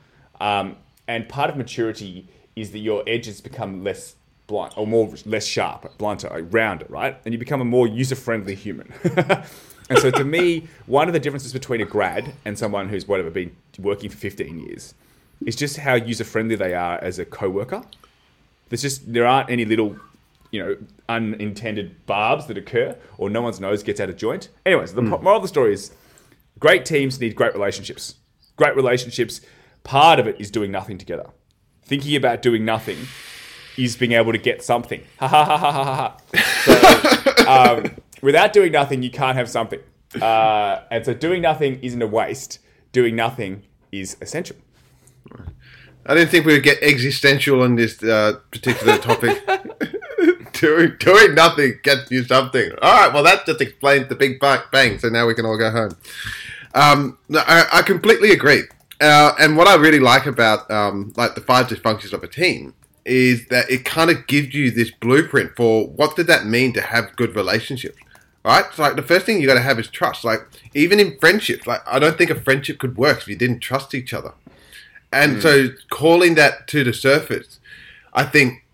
Um, and part of maturity is that your edges become less blunt or more less sharp, blunter, like rounder, right? And you become a more user-friendly human. (laughs) and so to me, one of the differences between a grad and someone who's whatever been working for 15 years is just how user-friendly they are as a co-worker. There's just there aren't any little you know unintended barbs that occur or no one's nose gets out of joint. Anyways the moral of the story is great teams need great relationships. Great relationships part of it is doing nothing together. Thinking about doing nothing is being able to get something. Ha ha ha ha ha ha. (laughs) So um, without doing nothing you can't have something uh, and so doing nothing isn't a waste doing nothing is essential I didn't think we would get existential on this uh, particular topic. (laughs) doing, doing nothing gets you something. All right, well, that just explains the big bang, so now we can all go home. Um, I, I completely agree. uh, and what I really like about um, like the five dysfunctions of a team is that it kind of gives you this blueprint for what did that mean to have good relationships. Right? So like the first thing you got to have is trust. Like even in friendships, like I don't think a friendship could work if you didn't trust each other. And mm. so calling that to the surface, I think,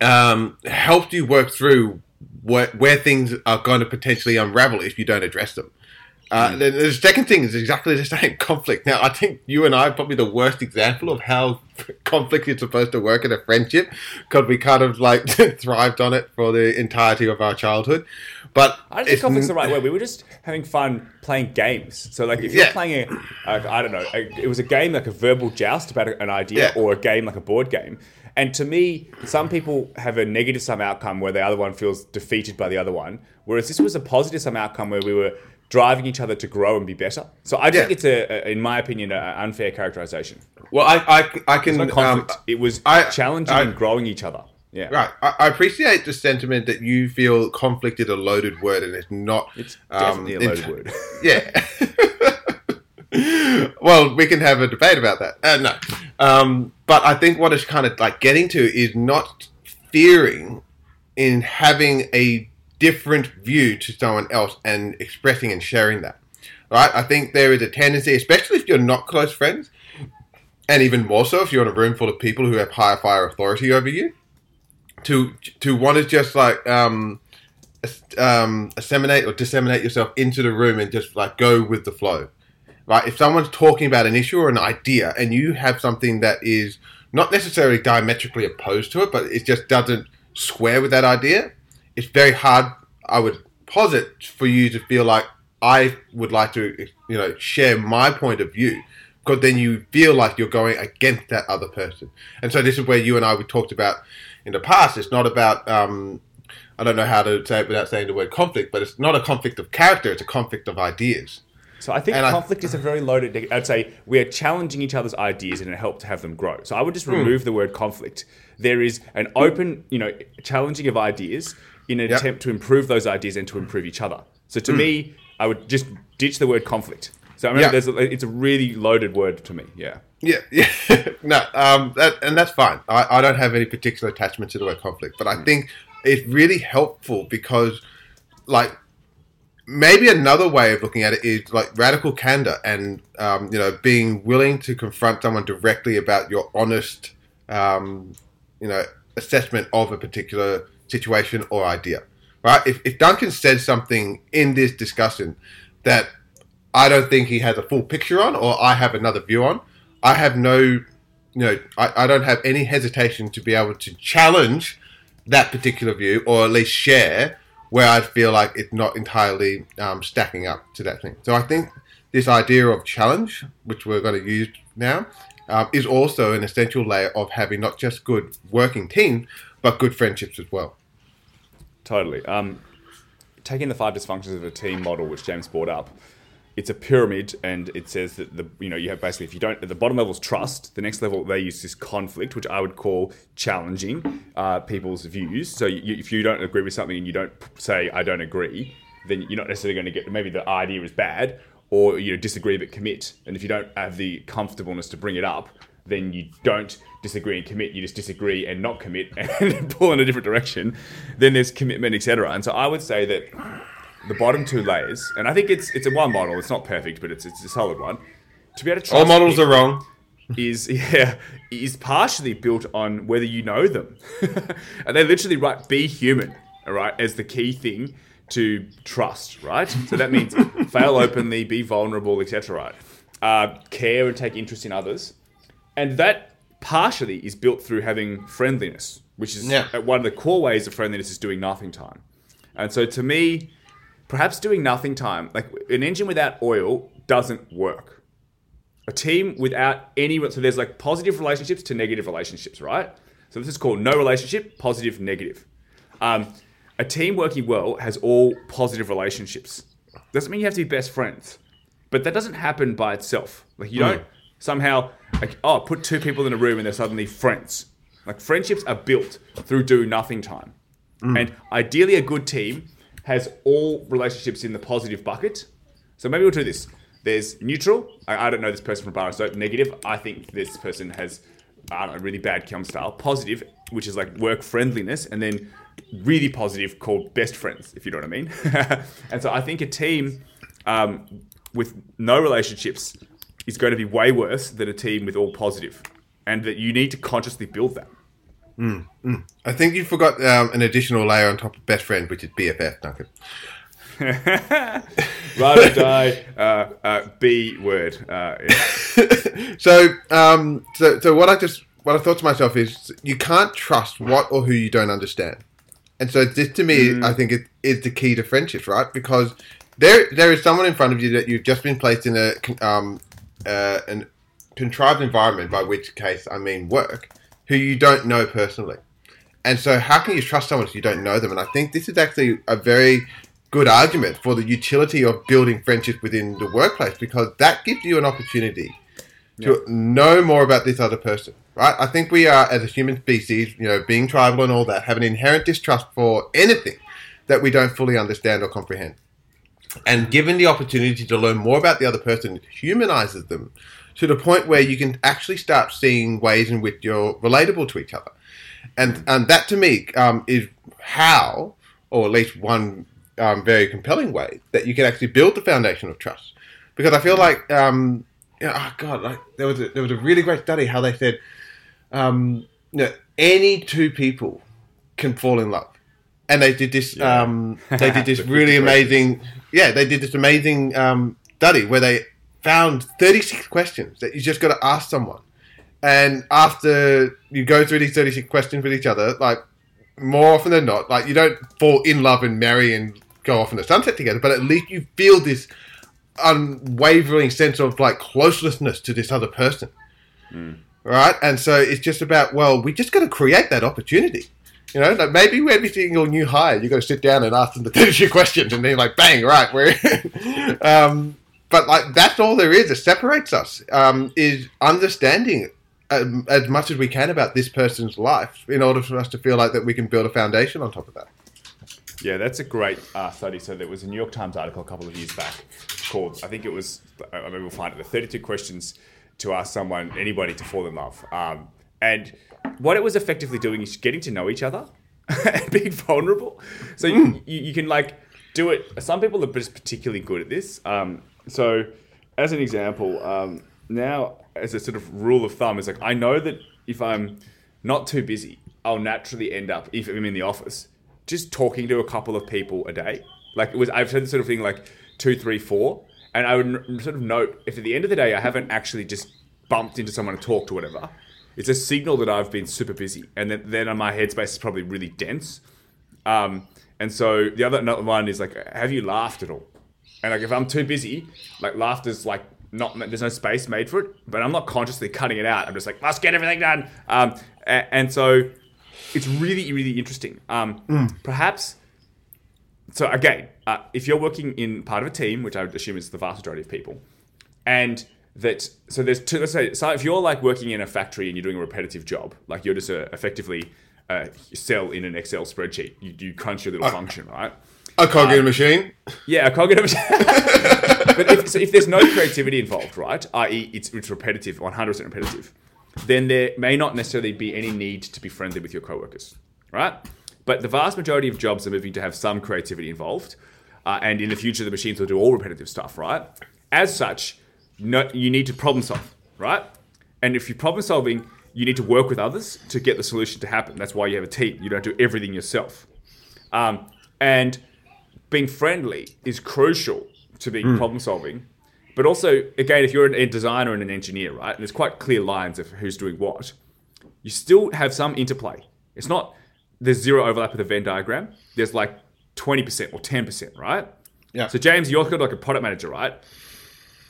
um, helped you work through where, where things are going to potentially unravel if you don't address them. Uh, mm. the, the, second thing is exactly the (laughs) same conflict. Now, I think you and I are probably the worst example of how (laughs) conflict is supposed to work in a friendship because we kind of like (laughs) thrived on it for the entirety of our childhood. But I don't think conflict's the right word. We were just having fun playing games. So, like, if you're yeah. playing a, a, I don't know, a, it was a game like a verbal joust about an idea, yeah. or a game like a board game. And to me, some people have a negative sum outcome where the other one feels defeated by the other one, whereas this was a positive sum outcome where we were driving each other to grow and be better. So I yeah. think it's a, a, in my opinion, an unfair characterization. Well, I I, I can no conflict. Um, it was I, challenging I, and growing each other. Yeah. Right. I, I, appreciate the sentiment that you feel conflict is a loaded word and it's not. It's definitely um, a loaded word. (laughs) (laughs) Yeah. well, we can have a debate about that. Uh, no. Um, but I think what it's kind of like getting to is not fearing in having a different view to someone else and expressing and sharing that. Right? I think there is a tendency, especially if you're not close friends, and even more so if you're in a room full of people who have higher fire authority over you, to to want to just like um, um, assimilate or disseminate yourself into the room and just like go with the flow. Right? If someone's talking about an issue or an idea, and you have something that is not necessarily diametrically opposed to it, but it just doesn't square with that idea, it's very hard. I would posit for you to feel like I would like to, you know, share my point of view because then you feel like you're going against that other person. And so this is where you and I we talked about in the past. It's not about um, I don't know how to say it without saying the word conflict, but it's not a conflict of character; it's a conflict of ideas. So I think and conflict I, is a very loaded. I'd say we are challenging each other's ideas and it helps to have them grow. So I would just hmm. remove mm. the word conflict. There is an open, you know, challenging of ideas in an yep. attempt to improve those ideas and to improve each other. So to mm. me, I would just ditch the word conflict. So I mean, yep. a, it's a really loaded word to me. Yeah. Yeah, (laughs) yeah, no, um, that, and that's fine. I, I don't have any particular attachment to the word conflict, but I mm. think it's really helpful because, like, maybe another way of looking at it is like radical candor and um, you know being willing to confront someone directly about your honest, um, you know, assessment of a particular situation or idea, right? If, if Duncan said something in this discussion that I don't think he has a full picture on, or I have another view on, I have no, you know, I, I don't have any hesitation to be able to challenge that particular view, or at least share where I feel like it's not entirely um, stacking up to that thing. So I think this idea of challenge, which we're going to use now, um, is also an essential layer of having not just good working team, but good friendships as well. Totally. Um, taking the five dysfunctions of a team model, which James brought up, it's a pyramid, and it says that the you know you have basically if you don't at the bottom level is trust. The next level they use this conflict, which I would call challenging uh, people's views. So you, if you don't agree with something and you don't say I don't agree, then you're not necessarily going to get maybe the idea is bad, or you know disagree but commit. And if you don't have the comfortableness to bring it up, then you don't disagree and commit. You just disagree and not commit (laughs) and pull in a different direction. Then there's commitment, etc. And so I would say that the bottom two layers, and I think it's it's a one model. It's not perfect, but it's it's a solid one. To be able to all models are wrong. Is (laughs) yeah is partially built on whether you know them, (laughs) and they literally write "be human" all right as the key thing to trust, right? So that means (laughs) fail openly, be vulnerable, etc. Right? Uh, care and take interest in others and that partially is built through having friendliness, which is yeah. one of the core ways of friendliness is doing nothing time. And so to me, perhaps doing nothing time, like an engine without oil doesn't work. A team without any, so there's like positive relationships to negative relationships, right? So this is called no relationship, positive, negative. Um, a team working well has all positive relationships. Doesn't mean you have to be best friends, but that doesn't happen by itself. Like you mm. don't somehow like oh put two people in a room and they're suddenly friends like friendships are built through do nothing time mm. and ideally a good team has all relationships in the positive bucket so maybe we'll do this there's neutral. I, I don't know this person from bar soap. Negative. I think this person has I don't know, really bad comm style. Positive, which is like work friendliness, and then really positive called best friends, if you know what I mean. (laughs) and so I think a team um, with no relationships is going to be way worse than a team with all positive, and that you need to consciously build that. I think you forgot um, an additional layer on top of best friend, which is BFF, Duncan. (laughs) Or die, (laughs) uh, uh, B word. Uh, yeah. (laughs) So, um, so, so what I just what I thought to myself is you can't trust what or who you don't understand, and so this to me, I think it is the key to friendships, right? Because there there is someone in front of you that you've just been placed in a um, uh, an contrived environment, by which case I mean work, who you don't know personally. And so, how can you trust someone if you don't know them? And I think this is actually a very good argument for the utility of building friendships within the workplace because that gives you an opportunity to know more about this other person, right? I think we are, as a human species, you know, being tribal and all that, have an inherent distrust for anything that we don't fully understand or comprehend. And given the opportunity to learn more about the other person, it humanizes them to the point where you can actually start seeing ways in which you're relatable to each other. And, and that to me um, is how, or at least one um, very compelling way, that you can actually build the foundation of trust. Because I feel like, um, you know, oh God, like there was a, there was a really great study how they said, um, you know, any two people can fall in love, and they did this. Yeah. Um, they did (laughs) this really amazing. Yeah, they did this amazing um, study where they found 36 questions that you just got to ask someone, and after you go through these 36 questions with each other, like more often than not, like you don't fall in love and marry and go off in the sunset together, but at least you feel this unwavering sense of like closeness to this other person. Right? And so it's just about, well, we just got to create that opportunity. You know, like maybe every single new hire, you got to sit down and ask them the 32 questions and then like, bang, right, we're. (laughs) um, but like, that's all there is. It separates us, um, is understanding um, as much as we can about this person's life in order for us to feel like that we can build a foundation on top of that. Yeah, that's a great uh, study. So there was a New York Times article a couple of years back called, I think it was, I maybe we'll find it, the 32 questions to ask someone, anybody, to fall in love. Um, and what it was effectively doing is getting to know each other and (laughs) being vulnerable. So you, you, you can like do it. Some people are just particularly good at this. Um, so as an example, um, now as a sort of rule of thumb, is like I know that if I'm not too busy, I'll naturally end up, if I'm in the office, just talking to a couple of people a day. Like it was, I've said this sort of thing like two, three, four, and I would sort of note if at the end of the day I haven't actually just bumped into someone to talk to whatever, it's a signal that I've been super busy, and then then my headspace is probably really dense. Um, and so the other one is like, have you laughed at all? And like if I'm too busy, like laughter's like not there's no space made for it, but I'm not consciously cutting it out. I'm just like, let's get everything done. Um, a- and so it's really really interesting. Um, Perhaps so again, uh, if you're working in part of a team, which I would assume is the vast majority of people, and that so there's two. Let's say so if you're like working in a factory and you're doing a repetitive job, like you're just a, effectively a cell in an Excel spreadsheet, you, you crunch your little function, right? A cog in a machine. Yeah, a cognitive. Machine. But if, so if there's no creativity involved, right, i.e., it's, it's repetitive, 100% repetitive, then there may not necessarily be any need to be friendly with your coworkers, right? But the vast majority of jobs are moving to have some creativity involved, uh, and in the future, the machines will do all repetitive stuff, right? As such, no, you need to problem solve, right? And if you're problem solving, you need to work with others to get the solution to happen. That's why you have a team. You don't do everything yourself. Um, and being friendly is crucial to being hmm. problem solving. But also, again, if you're a designer and an engineer, right, and there's quite clear lines of who's doing what, you still have some interplay. It's not there's zero overlap with a Venn diagram. There's like 20% or 10%, right? Yeah. So James, you're kind of like a product manager, right?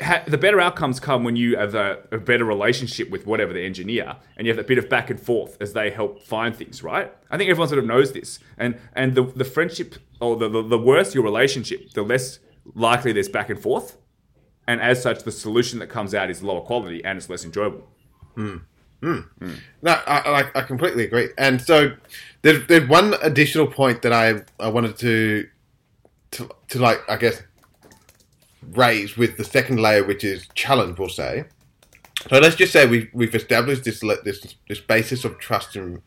Ha- the better outcomes come when you have a, a better relationship with whatever the engineer, and you have a bit of back and forth as they help find things, right? I think everyone sort of knows this, and and the the friendship or the the, the worse your relationship, the less likely there's back and forth, and as such, the solution that comes out is lower quality and it's less enjoyable. Hmm. Hmm. No, I, I, I completely agree. And so there's, there's one additional point that I, I wanted to, to, to like, I guess, raised with the second layer, which is challenge, we'll say. So let's just say we, we've established this this this basis of trust and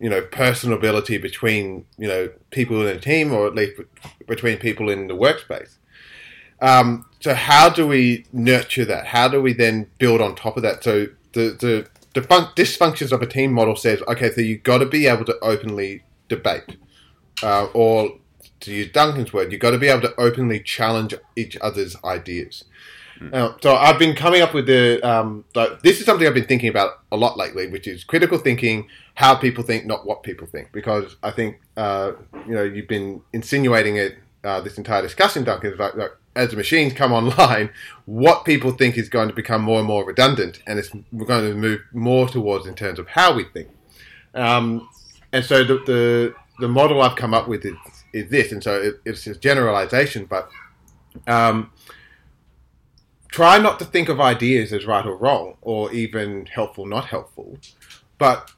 you know personability between you know people in a team, or at least between people in the workspace. Um, so how do we nurture that? How do we then build on top of that? So the the, the fun- dysfunctions of a team model says, okay, so you've got to be able to openly debate, uh, or to use Duncan's word, you've got to be able to openly challenge each other's ideas. Mm. Uh, so I've been coming up with the um, like, this is something I've been thinking about a lot lately, which is critical thinking, how people think, not what people think, because I think uh, you know you've been insinuating it uh, this entire discussion, Duncan, like, like as the machines come (laughs) online, what people think is going to become more and more redundant, and it's we're going to move more towards in terms of how we think. Um, and so the, the, the model I've come up with is, is this, and so it, it's a generalization, but um, try not to think of ideas as right or wrong, or even helpful, not helpful, but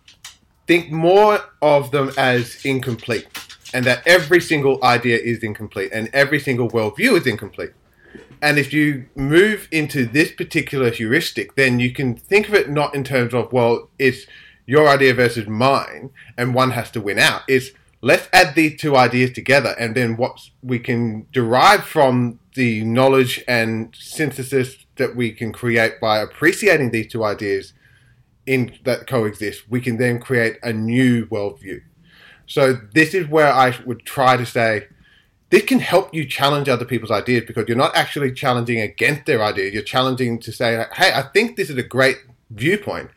think more of them as incomplete and that every single idea is incomplete and every single worldview is incomplete. And if you move into this particular heuristic, then you can think of it not in terms of, well, it's your idea versus mine, and one has to win out. It's let's add these two ideas together, and then what we can derive from the knowledge and synthesis that we can create by appreciating these two ideas in that coexist, we can then create a new worldview. So this is where I would try to say this can help you challenge other people's ideas because you're not actually challenging against their idea. You're challenging to say, hey, I think this is a great viewpoint,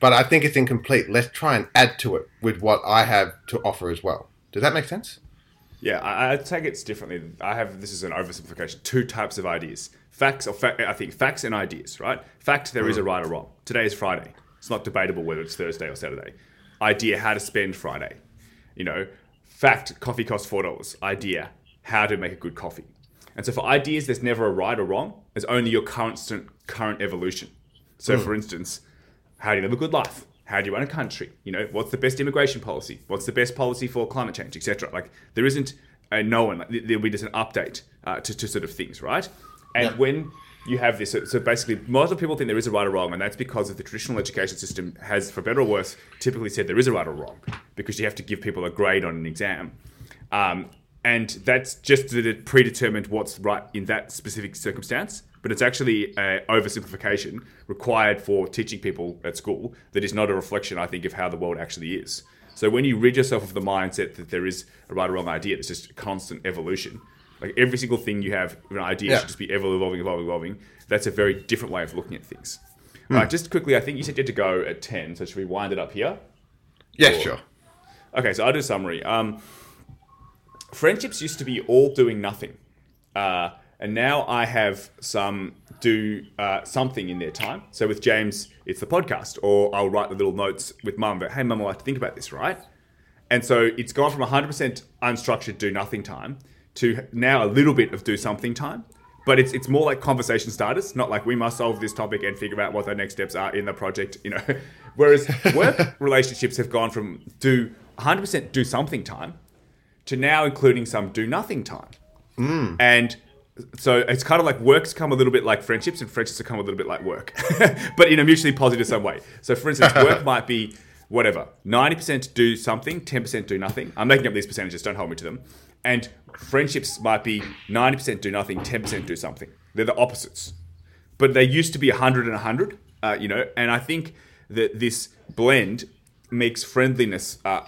but I think it's incomplete. Let's try and add to it with what I have to offer as well. Does that make sense? Yeah, I, I take it differently. I have this is an oversimplification. Two types of ideas: facts, or fa- I think facts and ideas. Right? Fact: there mm. is a right or wrong. Today is Friday. It's not debatable whether it's Thursday or Saturday. Idea: how to spend Friday you know, fact, coffee costs four dollars. Idea, how to make a good coffee. And so for ideas, there's never a right or wrong. There's only your constant current evolution. So, mm. for instance, how do you live a good life? How do you run a country? You know, what's the best immigration policy? What's the best policy for climate change, etc. Like there isn't a no one. Like, there'll be just an update uh, to, to sort of things, right? And when you have this. So, so, basically, most of people think there is a right or wrong, and that's because of the traditional education system has, for better or worse, typically said there is a right or wrong because you have to give people a grade on an exam. Um, and that's just that it predetermined what's right in that specific circumstance. But it's actually an oversimplification required for teaching people at school that is not a reflection, I think, of how the world actually is. So when you rid yourself of the mindset that there is a right or wrong idea, it's just constant evolution like every single thing you have, an idea yeah. should just be ever evolving, evolving, evolving. That's a very different way of looking at things. Mm. Right, just quickly, I think you said you had to go at 10, so should we wind it up here? Yeah, or... sure. Okay, so I'll do a summary. Um, friendships used to be all doing nothing. Uh, and now I have some do uh, something in their time. So with James, it's the podcast, or I'll write the little notes with mum, but hey, mum, I like to think about this, right? And so it's gone from 100% unstructured do nothing time to now a little bit of do something time. But it's, it's more like conversation starters, not like we must solve this topic and figure out what the next steps are in the project, you know. (laughs) Whereas (laughs) work relationships have gone from do 100% do something time to now including some do nothing time. Mm. And so it's kind of like work's come a little bit like friendships, and friendships come a little bit like work, (laughs) but in a mutually positive sum way. So, for instance, (laughs) work might be whatever 90% do something, 10% do nothing. I'm making up these percentages, don't hold me to them. And friendships might be 90% do nothing, 10% do something. They're the opposites. But they used to be 100 and 100, uh, you know, and I think that this blend makes friendliness uh,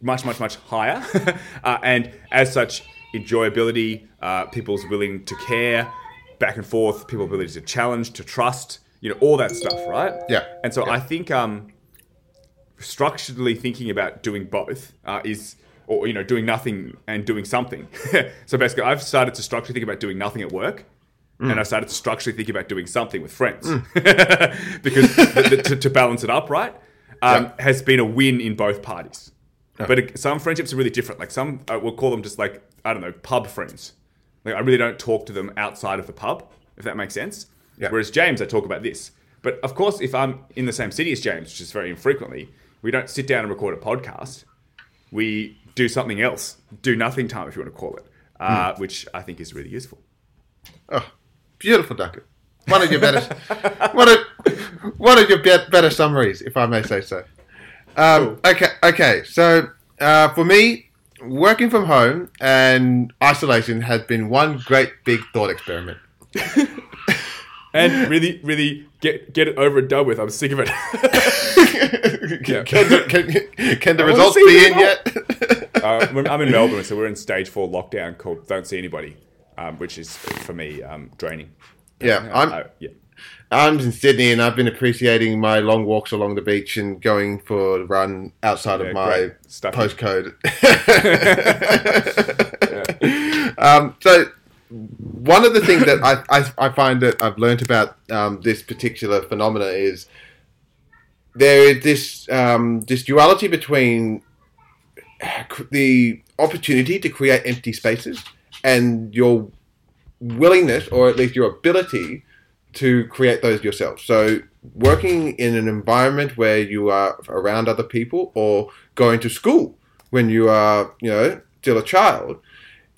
much, much, much higher. (laughs) uh, and as such, enjoyability, uh, people's willing to care, back and forth, people's ability to challenge, to trust, you know, all that stuff, right? Yeah. And so yeah. I think um, structurally thinking about doing both uh, is or you know doing nothing and doing something. (laughs) so basically, I've started to structurally think about doing nothing at work. Mm. And I started to structurally think about doing something with friends mm. (laughs) because the, the, to, to, balance it up, right, um, has been a win in both parties. But it, some friendships are really different. Like some, uh, we'll call them just like I don't know, pub friends. Like I really don't talk to them outside of the pub, if that makes sense. Yep. Whereas James, I talk about this. But of course, if I'm in the same city as James, which is very infrequently, we don't sit down and record a podcast. We do something else, do nothing time, if you want to call it, uh, mm. which I think is really useful. Oh, Beautiful, Duncan. One of your better, (laughs) one of one of your be- better summaries, if I may say so. Um, okay, okay. So uh, for me, working from home and isolation has been one great big thought experiment. (laughs) and really, really get get it over and done with. I'm sick of it. (laughs) can, can, the, can, can the I results be in yet? (laughs) uh, I'm in Melbourne, so we're in stage four lockdown called "Don't See Anybody," um, which is for me um, draining. yeah, I'm Uh, yeah. I'm in Sydney and I've been appreciating my long walks along the beach and going for a run outside Yeah, of my postcode. (laughs) (laughs) um, so one of the things that I, I, I find that I've learned about um, this particular phenomena is there is this um, this duality between the opportunity to create empty spaces and your willingness or at least your ability to create those yourself. So working in an environment where you are around other people or going to school when you are, you know, still a child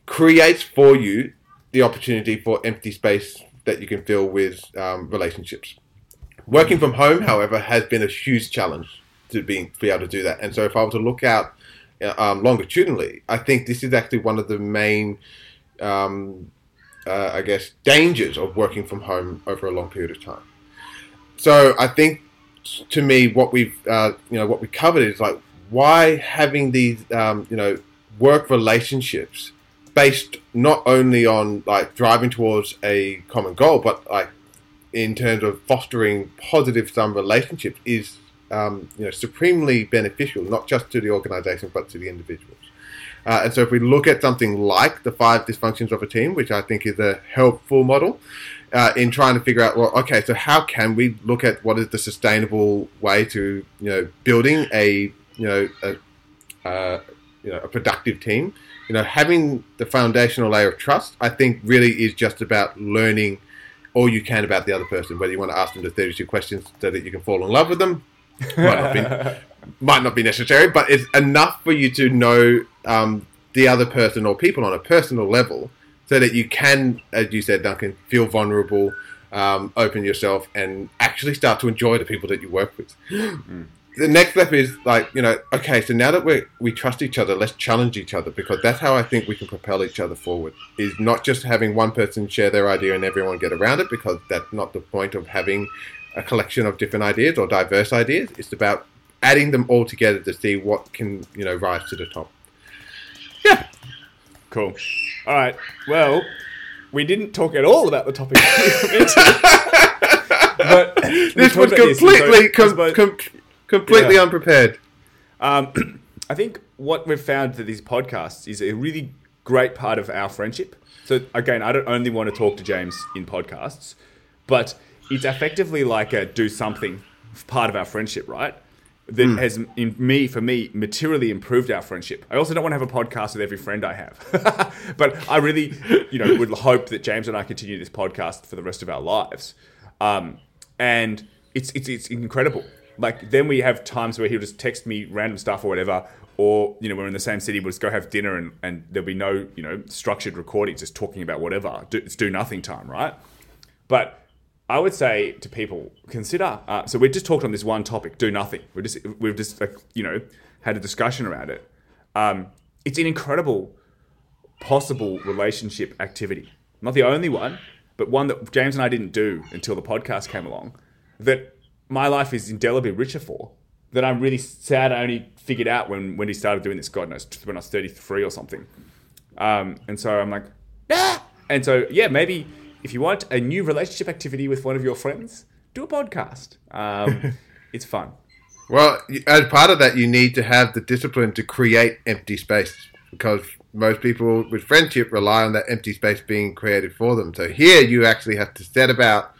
creates for you the opportunity for empty space that you can fill with um, relationships. Working from home, however, has been a huge challenge to being be able to do that. And so, if I were to look out uh, um, longitudinally, I think this is actually one of the main, um, uh, I guess, dangers of working from home over a long period of time. So, I think to me, what we've uh, you know what we covered is like why having these um, you know work relationships based not only on like driving towards a common goal, but like in terms of fostering positive sum relationships is um, you know supremely beneficial, not just to the organisation but to the individuals. Uh, and so, if we look at something like the five dysfunctions of a team, which I think is a helpful model uh, in trying to figure out, well, okay, so how can we look at what is the sustainable way to you know building a you know a, uh, you know a productive team? You know, having the foundational layer of trust, I think, really is just about learning all you can about the other person. Whether you want to ask them the 32 questions so that you can fall in love with them, might not be, (laughs) might not be necessary, but it's enough for you to know um, the other person or people on a personal level so that you can, as you said, Duncan, feel vulnerable, um, open yourself, and actually start to enjoy the people that you work with. The next step is like, you know, okay, so now that we we trust each other, let's challenge each other because that's how I think we can propel each other forward. Is not just having one person share their idea and everyone get around it because that's not the point of having a collection of different ideas or diverse ideas. It's about adding them all together to see what can, you know, rise to the top. Yeah. Cool. All right. Well, we didn't talk at all about the topic. (laughs) we were meant to. but This was about this, so completely, com- com- completely Yeah. unprepared. Um, (clears throat) I think what we've found that these podcasts is a really great part of our friendship. So again, I don't only want to talk to James in podcasts, but it's effectively like a do something part of our friendship, right? That has, in me, for me, materially improved our friendship. I also don't want to have a podcast with every friend I have, (laughs) but I really, you know, would hope that James and I continue this podcast for the rest of our lives. Um, and it's it's it's incredible. Like then we have times where he'll just text me random stuff or whatever, or you know we're in the same city, we'll just go have dinner and, and there'll be no you know structured recordings, just talking about whatever. Do, it's do nothing time, right? But I would say to people, consider. Uh, so we've just talked on this one topic, do nothing. We just we've just you know had a discussion around it. Um, it's an incredible possible relationship activity. Not the only one, but one that James and I didn't do until the podcast came along. That my life is indelibly richer for. That I'm really sad I only figured out when when he started doing this. God knows when I was 33 or something. Um, and so I'm like, ah! And so yeah, maybe if you want a new relationship activity with one of your friends, do a podcast. Um, (laughs) it's fun. Well, as part of that, you need to have the discipline to create empty space because most people with friendship rely on that empty space being created for them. So here, you actually have to set about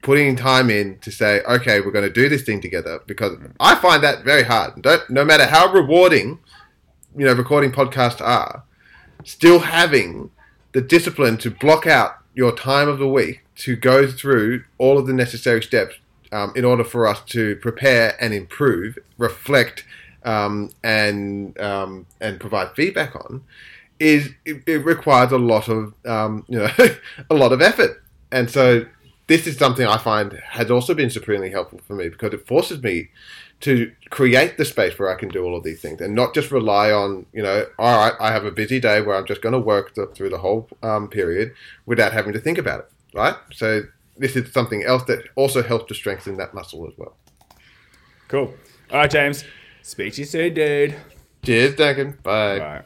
putting time in to say, okay, we're going to do this thing together because I find that very hard. Don't, no matter how rewarding, you know, recording podcasts are, still having the discipline to block out your time of the week to go through all of the necessary steps um, in order for us to prepare and improve, reflect, um, and um, and provide feedback on, is it, it requires a lot of um, you know (laughs) a lot of effort. and so this is something I find has also been supremely helpful for me because it forces me to create the space where I can do all of these things and not just rely on, you know, all right, I have a busy day where I'm just going to work the, through the whole um, period without having to think about it, right? So this is something else that also helps to strengthen that muscle as well. Cool. All right, James. Speak to you soon, dude. Cheers, Duncan. Bye. Bye.